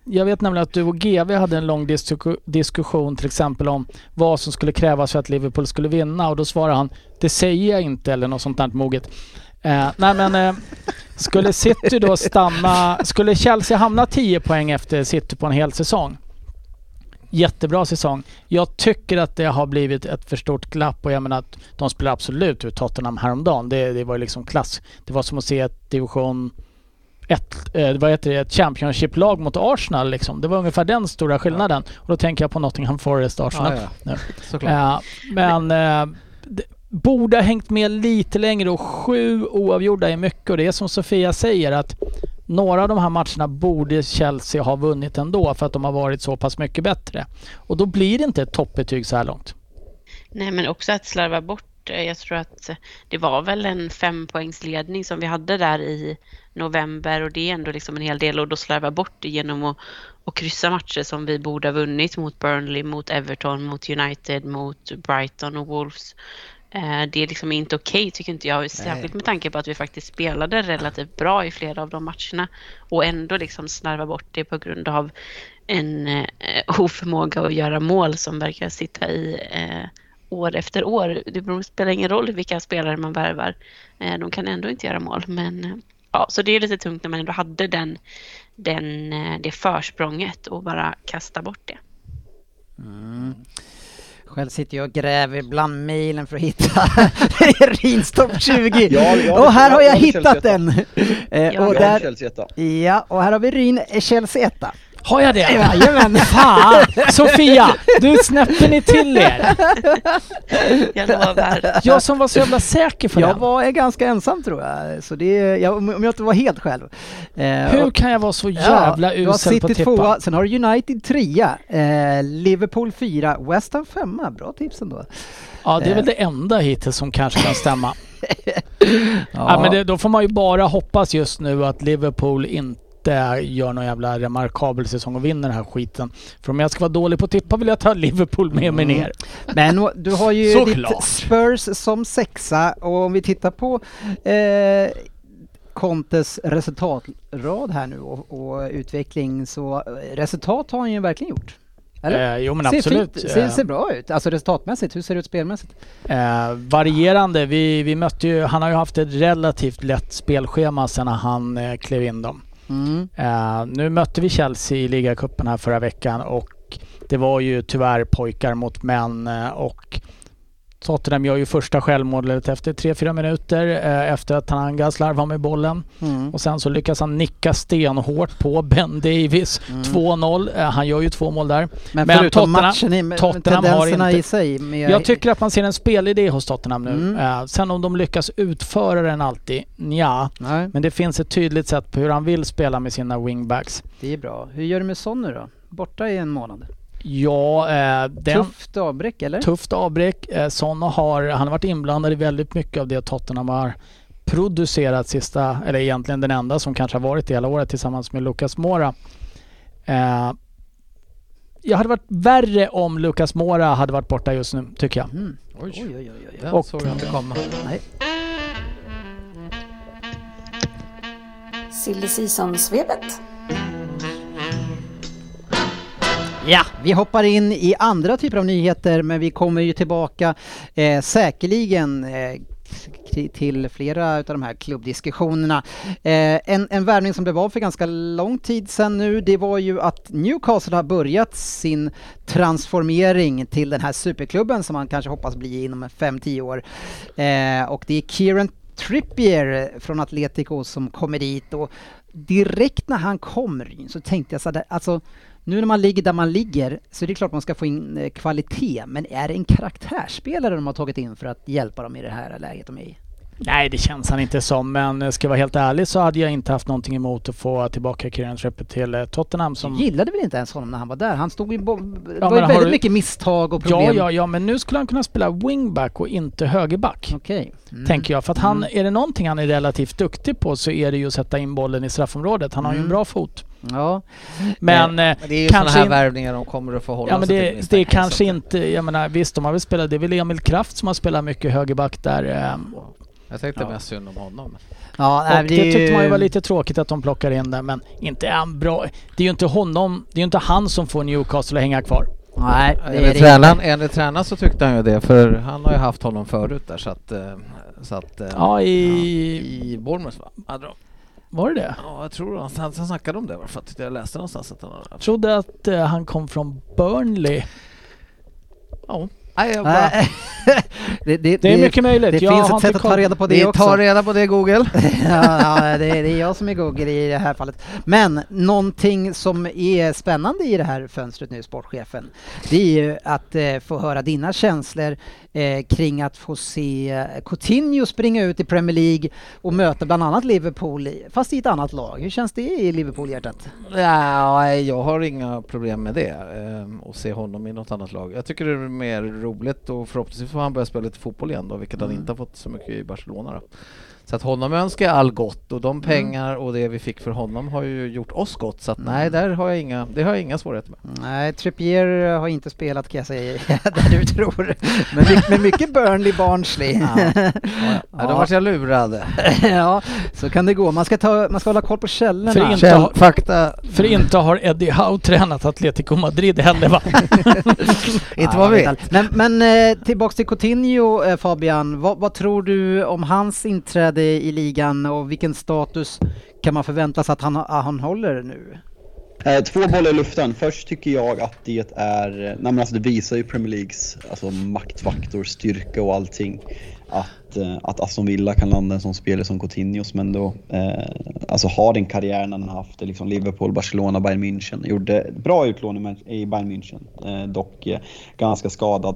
jag vet nämligen att du och GV hade en lång disku- diskussion till exempel om vad som skulle krävas för att Liverpool skulle vinna och då svarade han det säger jag inte eller något sånt där moget. Eh, nej men eh, skulle City då stanna, skulle Chelsea hamna 10 poäng efter City på en hel säsong Jättebra säsong. Jag tycker att det har blivit ett för stort glapp och jag menar att de spelar absolut ut Tottenham häromdagen. Det, det var ju liksom klass. Det var som att se ett division ett, eh, vad heter det, ett Championship-lag mot Arsenal liksom. Det var ungefär den stora skillnaden. Och då tänker jag på Nottingham Forest, Arsenal. Ja, ja. Såklart. Eh, men eh, borde ha hängt med lite längre och sju oavgjorda är mycket och det är som Sofia säger att några av de här matcherna borde Chelsea ha vunnit ändå för att de har varit så pass mycket bättre. Och då blir det inte ett toppbetyg så här långt. Nej, men också att slarva bort. Eh, jag tror att det var väl en fempoängsledning som vi hade där i november och det är ändå liksom en hel del och då slarva bort det genom att, att kryssa matcher som vi borde ha vunnit mot Burnley, mot Everton, mot United, mot Brighton och Wolves. Eh, Det är liksom inte okej tycker inte jag, särskilt med tanke på att vi faktiskt spelade relativt bra i flera av de matcherna och ändå liksom snarva bort det på grund av en eh, oförmåga att göra mål som verkar sitta i eh, år efter år. Det spelar ingen roll vilka spelare man värvar. Eh, de kan ändå inte göra mål. Men, eh, ja, så det är lite tungt när man ändå hade den, den, eh, det försprånget och bara kasta bort det. Själv sitter jag och gräver bland mejlen för att hitta Rins topp 20. Ja, ja, och här har jag ja, hittat den! Eh, Ja, och Jag har där, ja, och här har vi Ryn eh, Chelsea. Har jag det? Jajamän! Fan! Sofia! Du snäppte ni till er! Jag lovar. Jag som var så jävla säker på Jag den. var ganska ensam tror jag, så det, jag, om jag inte var helt själv. Eh, Hur kan jag vara så jävla du har usel på att tippa? tvåa, sen har du United trea, eh, Liverpool fyra, West Ham femma. Bra tips ändå. Ja, det är Eh. väl det enda hittills som kanske kan stämma. Ja. men det, då får man ju bara hoppas just nu att Liverpool inte gör någon jävla remarkabel säsong och vinner den här skiten. För om jag ska vara dålig på att tippa vill jag ta Liverpool med mig Mm. ner. Men å- du har ju ditt Spurs som sexa och om vi tittar på eh, Contes resultatrad här nu och, och utveckling så eh, resultat har han ju verkligen gjort. Eller? Eh, jo men ser, absolut. fint, ser, Eh, ser bra ut, alltså resultatmässigt. Hur ser det ut spelmässigt? Eh, varierande. Vi, vi mötte ju, han har ju haft ett relativt lätt spelschema sedan han eh, klev in dem. Mm. Uh, nu mötte vi Chelsea i ligacupen här förra veckan och det var ju tyvärr pojkar mot män eh, och Tottenham gör ju första självmålet efter 3-4 minuter eh, efter att Tananga slarvar med bollen. Mm. Och sen så lyckas han nicka stenhårt på Ben Davis. Mm. 2-0. Eh, han gör ju två mål där. Men, Men förutom Tottenham- matchen, i, med Tottenham har inte- i sig. Med, Jag tycker att man ser en spelidé hos Tottenham nu. Mm. Eh, sen om de lyckas utföra den alltid, ja. Nej, Men det finns ett tydligt sätt på hur han vill spela med sina wingbacks. det är bra. Hur gör du med Son nu då? Borta i en månad. Ja, eh, den, Tufft avbräck eller? tufft avbräck. Eh, Son har, han har varit inblandad i väldigt mycket av det Tottenham har producerat sista, eller egentligen den enda som kanske har varit det hela året tillsammans med Lucas Mora. Eh, jag hade varit värre om Lucas Mora hade varit borta just nu, tycker jag. Mm. Oj. Oj, oj, oj, oj. Den Och- såg jag inte komma. Nej. Silly Season-svepet. Ja, vi hoppar in i andra typer av nyheter men vi kommer ju tillbaka eh, säkerligen eh, till- flera av de här klubbdiskussionerna. Eh, en, en värvning som blev av för ganska lång tid sedan nu, det var ju att Newcastle har börjat sin transformering till den här superklubben som man kanske hoppas bli inom 5-10 år. Eh, och det är Kieran Trippier från Atletico som kommer dit och direkt när han kommer in så tänkte jag så där, alltså nu när man ligger där man ligger så är det klart man ska få in eh, kvalitet, men är det en karaktärsspelare de har tagit in för att hjälpa dem i det här läget de är i? Nej, det känns han inte som. Men eh, ska jag vara helt ärlig så hade jag inte haft någonting emot att få tillbaka Kieran Trippier till eh, Tottenham. Som... Du gillade väl inte ens honom när han var där? Han stod ju... Bo... Det Ja, var ju men väldigt du- mycket misstag och problem. Ja, ja, ja, men nu skulle han kunna spela wingback och inte högerback. Okej. Mm. Tänker jag. För att han, Mm. är det någonting han är relativt duktig på så är det ju att sätta in bollen i straffområdet. Han har ju en Mm. bra fot. Ja. Men, eh, Men det är ju kanske sådana här in- värvningar de kommer att få hålla Ja men sig det, till det är kanske inte, jag menar visst de har väl spelat, det är väl Emil Kraft som har spelat mycket högerback där. Jag tänkte Ja. mest synd om honom. Ja, nej, det, det, är tyckte man ju var lite tråkigt att de plockar in där men inte är han bra. Det är ju inte honom, det är ju inte han som får Newcastle att hänga kvar. Nej, det är Enligt det tränaren, enligt tränaren så tyckte han ju det för han har ju haft honom förut där så att... eh, Så att eh, Ja i... I Bournemouth va? Hade Var det det? Ja jag tror han, han, han snackade om det i alla fall. Jag läste någonstans att han. Jag trodde att eh, han kom från Burnley. Ja. Nej, jag bara... Det, det, Det är mycket möjligt. Det Jag finns ett sätt att ta reda på det Vi också. tar reda på det Google. ja, ja det, är, det är jag som är Google i det här fallet. Men någonting som är spännande i det här fönstret nu, sportchefen, det är ju att eh, få höra dina känslor eh, kring att få se eh, Coutinho springa ut i Premier League och möta bland annat Liverpool, i, fast i ett annat lag. Hur känns det i Liverpool-hjärtat? Ja, jag har inga problem med det. ehm, Och se honom i något annat lag. Jag tycker det är mer roligt och förhoppningsvis får han börja spela lite fotboll igen då, vilket han Mm. inte har fått så mycket i Barcelona då. Så att honom önskar jag all gott och de pengar och det vi fick för honom har ju gjort oss gott. Så att nej, där har jag inga, det har jag inga svårigheter med. Nej, Trippier har inte spelat kan jag säga, där du tror. Men mycket, men mycket Burnley Barnsley. Ja. Ja, då vart jag lurad. ja, så kan det gå. Man ska, ta, man ska hålla koll på källorna. För inte- Käll, fakta, För inte har Eddie Howe tränat Atletico Madrid heller va? inte Ja, vad vi. Men, men eh, tillbaks till Coutinho eh, Fabian, vad, vad tror du om hans inträde i ligan och vilken status kan man förvänta sig att han, han håller nu? Eh, två bollar i luften. Först tycker jag att det är, eh, nej men alltså det visar ju Premier Leagues alltså maktfaktor, styrka och allting. Att, eh, att Aston Villa kan landa en sån spelare som Coutinho som ändå eh, alltså har den karriären han har haft i liksom Liverpool, Barcelona, Bayern München. Gjorde bra utlåning i i Bayern München, eh, dock eh, ganska skadad.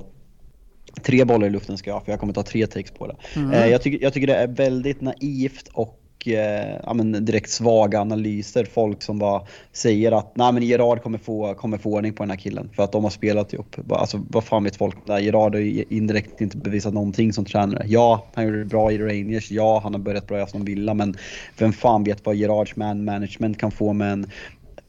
Tre bollar i luften ska jag ha, för jag kommer ta tre takes på det. Eh, jag, tycker, jag tycker det är väldigt naivt och eh, ja, men direkt svaga analyser. Folk som bara säger att Nej, men Gerard kommer få, kommer få ordning på den här killen för att de har spelat ihop. Alltså, vad fan vet folk? Nej, Gerard har ju indirekt inte bevisat någonting som tränare. Ja, han gjorde det bra i Rangers. Ja, han har börjat bra i Aston Villa. Men vem fan vet vad Gerards man management kan få med en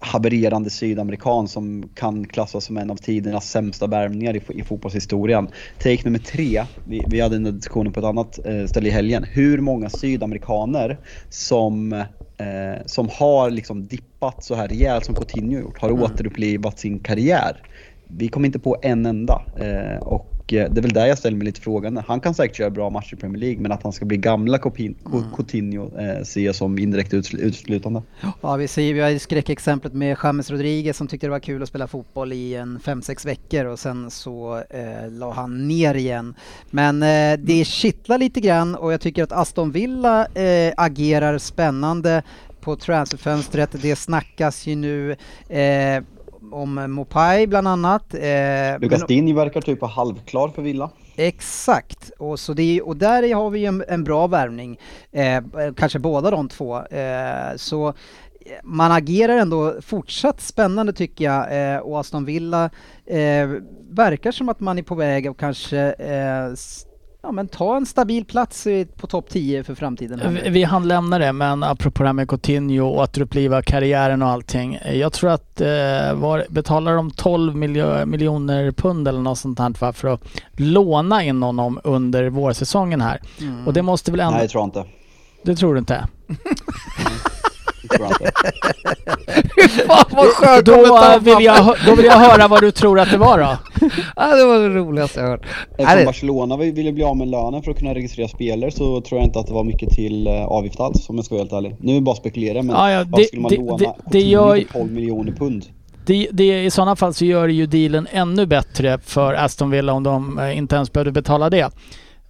havererande sydamerikan som kan klassas som en av tidernas sämsta värvningar i, i fotbollshistorien. Take nummer tre, vi, vi hade den här diskussionen på ett annat eh, ställe i helgen. Hur många sydamerikaner som, eh, som har liksom dippat så här rejält som Coutinho gjort, har återupplivat sin karriär. Vi kom inte på en enda. Eh, och det är väl där jag ställer mig lite frågan. Han kan säkert göra bra matcher i Premier League men att han ska bli gamla Copin- Co- Coutinho eh, ser jag som indirekt uteslutande. Ja, vi ser ju skräckexemplet med James Rodriguez som tyckte det var kul att spela fotboll i en 5-6 veckor och sen så eh, la han ner igen. Men eh, det kittlar lite grann och jag tycker att Aston Villa eh, agerar spännande på transferfönstret. Det snackas ju nu eh, om Mopai bland annat. Eh, Lukas men- Dini verkar typ vara halvklar för Villa. Exakt, och, så det, och där har vi en, en bra värvning, eh, kanske båda de två. Eh, så eh, man agerar ändå fortsatt spännande tycker jag eh, och Aston Villa eh, verkar som att man är på väg att kanske eh, ja, men ta en stabil plats på topp 10 för framtiden. Vi, vi hann lämna det, men apropå det här med Coutinho och återuppliva karriären och allting. Jag tror att, eh, var, betalar de 12 miljo, miljoner pund eller något sånt här va, för att låna in honom under vårsäsongen här. Mm. Och det måste väl ändå... Nej, det tror jag inte. Det tror du tror inte. Fan vad skönt Då kommentar, vill, jag, då vill jag höra vad du tror att det var då. Ja, det var det roligaste jag hört. Eftersom Barcelona vill- ville bli av med lönen för att kunna registrera spelare så tror jag inte att det var mycket till eh, avgift alls om jag ska vara helt ärlig. Nu är det bara att spekulera men Ja, ja, det- skulle man det- låna det- det gör ju- för 12 miljoner pund? Det, det, I sådana fall så gör det ju dealen ännu bättre för Aston Villa om de eh, inte ens behövde betala det.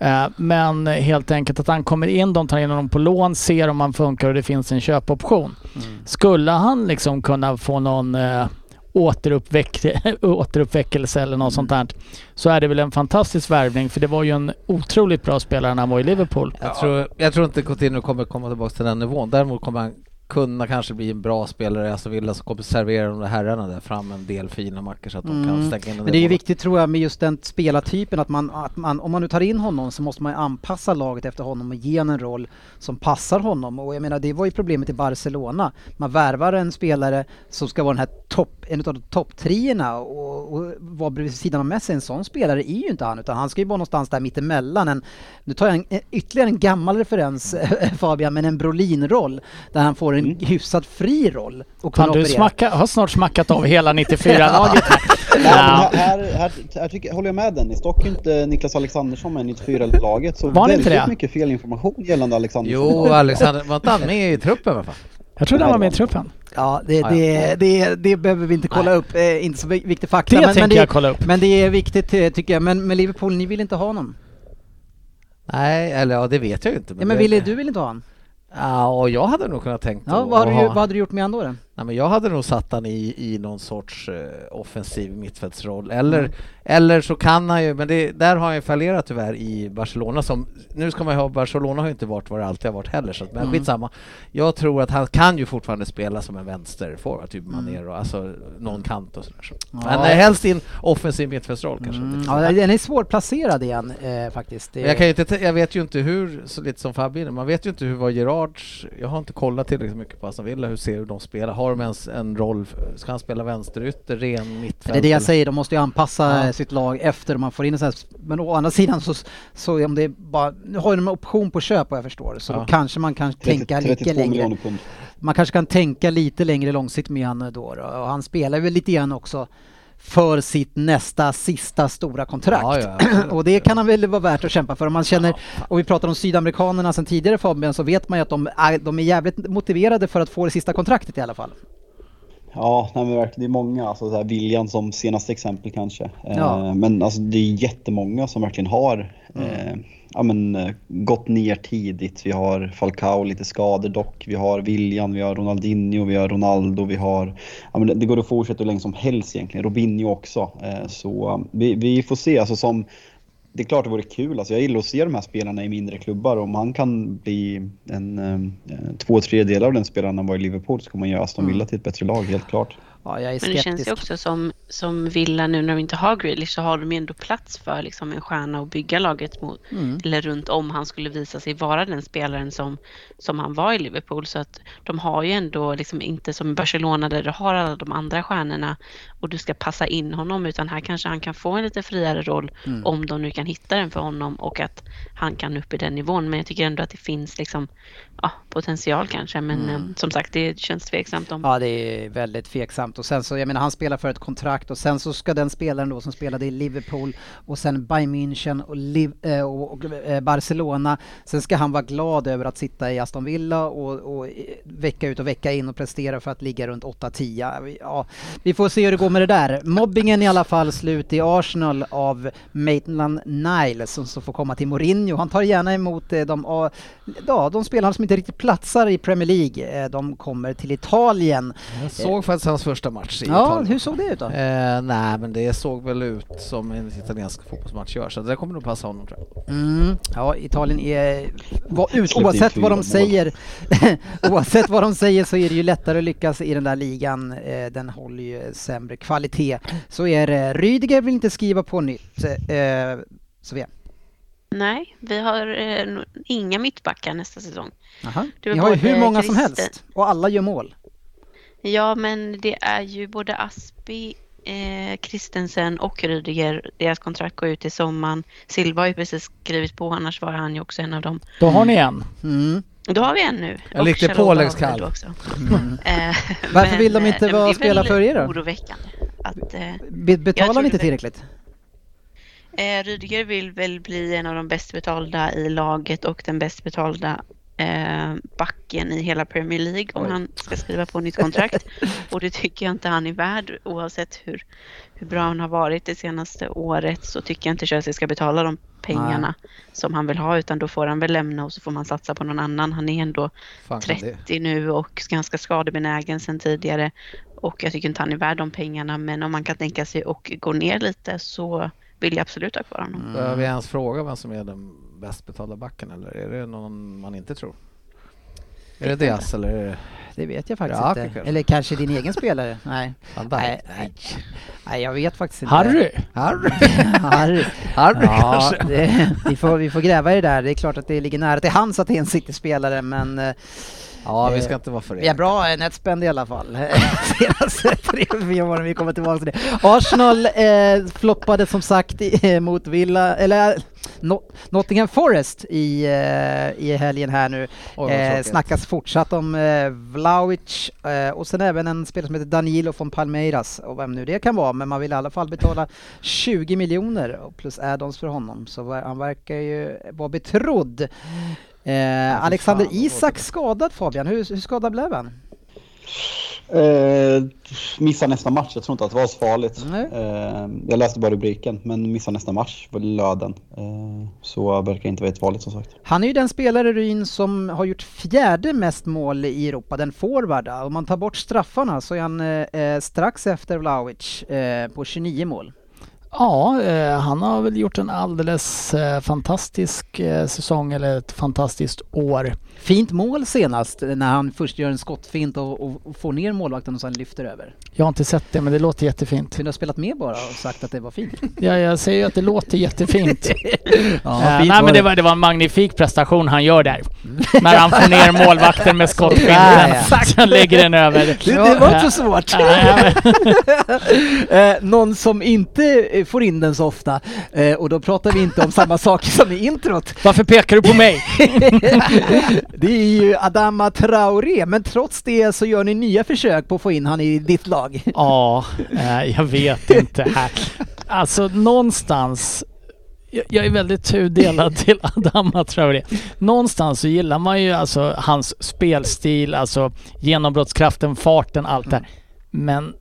Eh, Men helt enkelt att han kommer in, de tar in honom på lån, ser om han funkar och det finns en köpoption. Skulle han liksom kunna få någon eh, återuppväck återuppväckelse eller något sånt där. Så är det väl en fantastisk värvning för det var ju en otroligt bra spelare när han var i Liverpool. Jag, tror, jag tror inte Coutinho kommer komma tillbaka till den nivån. Däremot kommer han kunna kanske bli en bra spelare i Aston Villa som kommer servera de där herrarna där fram en del fina matcher så att de kan Mm. stänga in en Men det är ju viktigt tror jag med just den spelartypen att man, att man, om man nu tar in honom så måste man ju anpassa laget efter honom och ge honom en roll som passar honom. Och jag menar det var ju problemet i Barcelona. Man värvar en spelare som ska vara den här topp, en av topptrierna och, och vara bredvid sidan av Messi. En sån spelare är ju inte han utan han ska ju vara någonstans där mittemellan. En, nu tar jag en, ytterligare en gammal referens Fabian, men en Brolin-roll där han får en hyfsat fri roll. Och kunna Fan, du operera. smacka, har snart smackat av hela 94-laget här. Nej, men Ja. här, här, här, här tycker, håller jag med Dennis. Dock inte Niklas Alexandersson med i 94-laget. Så Var han inte väldigt det? mycket felinformation gällande Alexandersson. Jo, Alexander, var inte han med i truppen i alla fall? Jag trodde han var med i truppen. Ja, det, det, det, det behöver vi inte kolla Nej. upp, eh, inte så vi- viktig fakta. Det men, tänker men, det, jag kolla upp. men det är viktigt eh, tycker jag. Men med Liverpool, ni vill inte ha honom? Nej, eller ja, det vet jag ju inte. Ja, men Wille, du vill inte ha honom? Ja, och jag hade nog kunnat tänkt Ja, vad, har att du, ha- vad hade du gjort med han då? Nej, men jag hade nog satt han i, i någon sorts eh, offensiv mittfältsroll. Eller, Mm. eller så kan han ju, men det, där har han ju fallerat tyvärr i Barcelona. Som, nu ska man ju ha, Barcelona har ju inte varit vad det alltid har varit heller, så att, men Mm. skitsamma. Jag tror att han kan ju fortfarande spela som en vänsterforward, typ Mm. Mané och alltså någon kant och sådär. Så. Ja. Men eh, helst i en offensiv mittfältsroll kanske. Mm, ja, den är svårplacerad igen eh, faktiskt. Det, jag, kan ju inte, jag vet ju inte hur, så lite som Fabien, man vet ju inte hur var Gerards, jag har inte kollat tillräckligt mycket på Aston Villa, hur ser hur de spelar, har de ens en roll, ska han spela vänsterytter, ren mittfält? det är det jag säger, de måste ju anpassa Ja. sitt lag efter man får in en sån här, Men å andra sidan så, så om det är bara, nu har de en option på köp vad jag förstår, så Ja. då kanske man kan 30, tänka lite 32 längre. man kanske kan tänka lite längre långsiktigt med han då, då. Och han spelar väl lite grann också för sitt nästa sista stora kontrakt. Ja, ja, och det kan han väl vara värt att kämpa för. Om man känner, och vi pratar om sydamerikanerna sedan tidigare Fabian, så vet man ju att de är, de är jävligt motiverade för att få det sista kontraktet i alla fall. Ja, nej, men verkligen, det är många. Alltså, så här, William som senaste exempel kanske. Ja. Eh, men alltså, det är jättemånga som verkligen har eh, ja, men, eh, gått ner tidigt. Vi har Falcao, lite skador dock. Vi har William, vi har Ronaldinho, vi har Ronaldo, vi har... Ja, men det, går att fortsätta hur länge som helst egentligen. Robinho också. Eh, så um, vi, vi får se. Alltså, som, det är klart det vore kul. Alltså, jag gillar att se de här spelarna i mindre klubbar. Om han kan bli en, eh, två tredjedelar av den spelaren han var i Liverpool så kommer man göra Aston Villa till ett bättre lag, helt klart. Ja, jag är Men det känns ju skeptisk. också som, som Villa nu när de inte har Grealish så har de ju ändå plats för liksom en stjärna att bygga laget mot. Mm. Eller runt om han skulle visa sig vara den spelaren som, som han var i Liverpool. Så att de har ju ändå liksom inte som Barcelona där du har alla de andra stjärnorna och du ska passa in honom utan här kanske han kan få en lite friare roll Mm. om de nu kan hitta den för honom och att han kan upp i den nivån. Men jag tycker ändå att det finns liksom ja, potential kanske. Men eh, som sagt, det känns tveksamt om Ja, det är väldigt tveksamt. Och sen så, jag menar, han spelar för ett kontrakt och sen så ska den spelaren då som spelade i Liverpool och sen Bayern München och, Liv, eh, och, och eh, Barcelona. Sen ska han vara glad över att sitta i Aston Villa och, och eh, vecka ut och vecka in och prestera för att ligga runt 8-10. Ja, vi får se hur det går med det där. Mobbingen i alla fall slut i Arsenal av Maitland Niles som så får komma till Mourinho. Han tar gärna emot eh, de, ja, ja, de spelarna som inte riktigt platsar i Premier League. Eh, De kommer till Italien. Jag såg faktiskt hans första match i Ja, Italien. hur såg det ut då? Eh, nej, men det såg väl ut som en italiensk fotbollsmatch gör, så det kommer nog passa honom tror jag. Mm, ja, Italien är... Vad, ut, oavsett vad de säger Oavsett vad de säger så är det ju lättare att lyckas i den där ligan. Eh, Den håller ju sämre kvalitet. Så är det. Rydiger vill inte skriva på nytt. Eh, Sofia? Nej, vi har eh, inga mittbackar nästa säsong. Aha. Ni har ju både hur många som Christer- helst och alla gör mål. Ja, men det är ju både Aspi, eh, Christensen och Rydiger. Deras kontrakt går ut i sommaren. Silva har ju precis skrivit på, annars var han ju också en av dem. Då har ni en. Mm. Då har vi en nu. Jag Och likte Charlotte Påläggs har vi kalv. då Också. Mm. Eh, Varför vill de inte eh, vara spela för er då? oroväckande. Att, eh, Be- Betalar ni inte tillräckligt? Eh, Rydiger vill väl bli en av de bäst betalda i laget och den bäst betalda eh, backen i hela Premier League om Oj. han ska skriva på nytt kontrakt. och det tycker jag inte han är värd oavsett hur, hur bra han har varit det senaste året så tycker jag inte Chelsea ska betala de pengarna som han vill ha utan då får han väl lämna och så får man satsa på någon annan. Han är ändå Fan, kan det- 30 nu och ganska skadebenägen sedan tidigare. Och jag tycker inte han är värd de pengarna men om man kan tänka sig att gå ner lite så vill jag absolut ha kvar honom. Behöver vi ens fråga vem som är den bäst betalda backen eller är det någon man inte tror? Är det Diaz eller är det Det vet jag faktiskt Ja, inte. Eller kanske din egen spelare? Nej. Nej, nej. Nej, jag vet faktiskt inte. Harry? Harry? Harry. Harry Ja, kanske? det, vi, får, vi får gräva i det där. Det är klart att det ligger nära till hands att det är en City-spelare, men eh, Ja, vi ska inte vara för vi är bra netspend i alla fall. Senaste tre, fyra åren vi kommer tillbaka till det. Arsenal eh, floppade som sagt eh, mot Villa, eller no, Nottingham Forest i, eh, i helgen här nu. Oj, Eh, snackas fortsatt om eh, Vlahovic eh, och sen även en spelare som heter Danilo från Palmeiras och vem nu det kan vara men man vill i alla fall betala 20 miljoner plus add-ons för honom så han verkar ju vara betrodd. Eh, Alexander Isak skadad Fabian, hur, hur skadad blev han? Eh, missar nästa match, jag tror inte att det var så farligt. Eh, jag läste bara rubriken, men missar nästa match, var löden. Eh, så verkar inte vara farligt som sagt. Han är ju den spelare Ryn som har gjort fjärde mest mål i Europa, den forward. Om man tar bort straffarna så är han eh, strax efter Vlahovic eh, på 29 mål. Ja, eh, han har väl gjort en alldeles eh, fantastisk eh, säsong eller ett fantastiskt år. Fint mål senast när han först gör en skottfint och, och, och får ner målvakten och sen lyfter över. Jag har inte sett det men det låter jättefint. Kunde ha spelat med bara och sagt att det var fint. Ja, jag säger ju att det låter jättefint. Ja, nej men det det. var, det var en magnifik prestation han gör där. När han får ner målvakten med Ja, skottfinten. ja. Sen lägger den över. Det, det var inte så svårt. Någon som inte får in den så ofta, eh, och då pratar vi inte om samma saker som i introt. Varför pekar du på mig? det är ju Adama Traoré, men trots det så gör ni nya försök på att få in han i ditt lag. Ja, eh, jag vet inte här. Alltså någonstans jag- är väldigt tudelad till Adama Traoré. Någonstans så gillar man ju alltså hans spelstil, alltså genombrottskraften, farten, allt det här. Men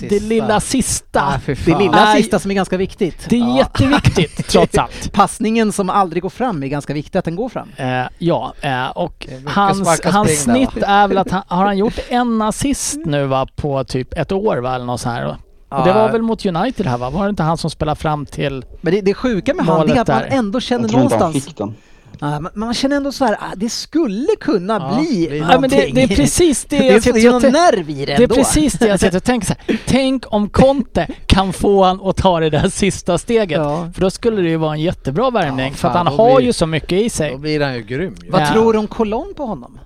det lilla sista, Ah, Det lilla sista som är ganska viktigt. det är jätteviktigt trots allt. Passningen som aldrig går fram är ganska viktigt att den går fram. Eh, ja, eh, och Det hans, hans spring där, snitt är väl att han, har han gjort en assist nu va på typ ett år va eller något så här. Och det var väl mot United här va? Var det inte han som spelade fram till... Men det, det sjuka med han är att man ändå känner inte han någonstans... fick den. Ja, man, man känner ändå så här, ah, det skulle kunna Ja, bli bli- Ja, men det, någonting. det är precis det det är, jag det är sitter och nerv i det Det är precis det jag sitter och tänker så här. Tänk om Conte kan få han att ta det där sista steget. Ja. För då skulle det ju vara en jättebra värvning. Ja, för att han då har blir- ju så mycket i Då sig. blir han ju grym ju. Vad Ja. tror du om Colon på honom?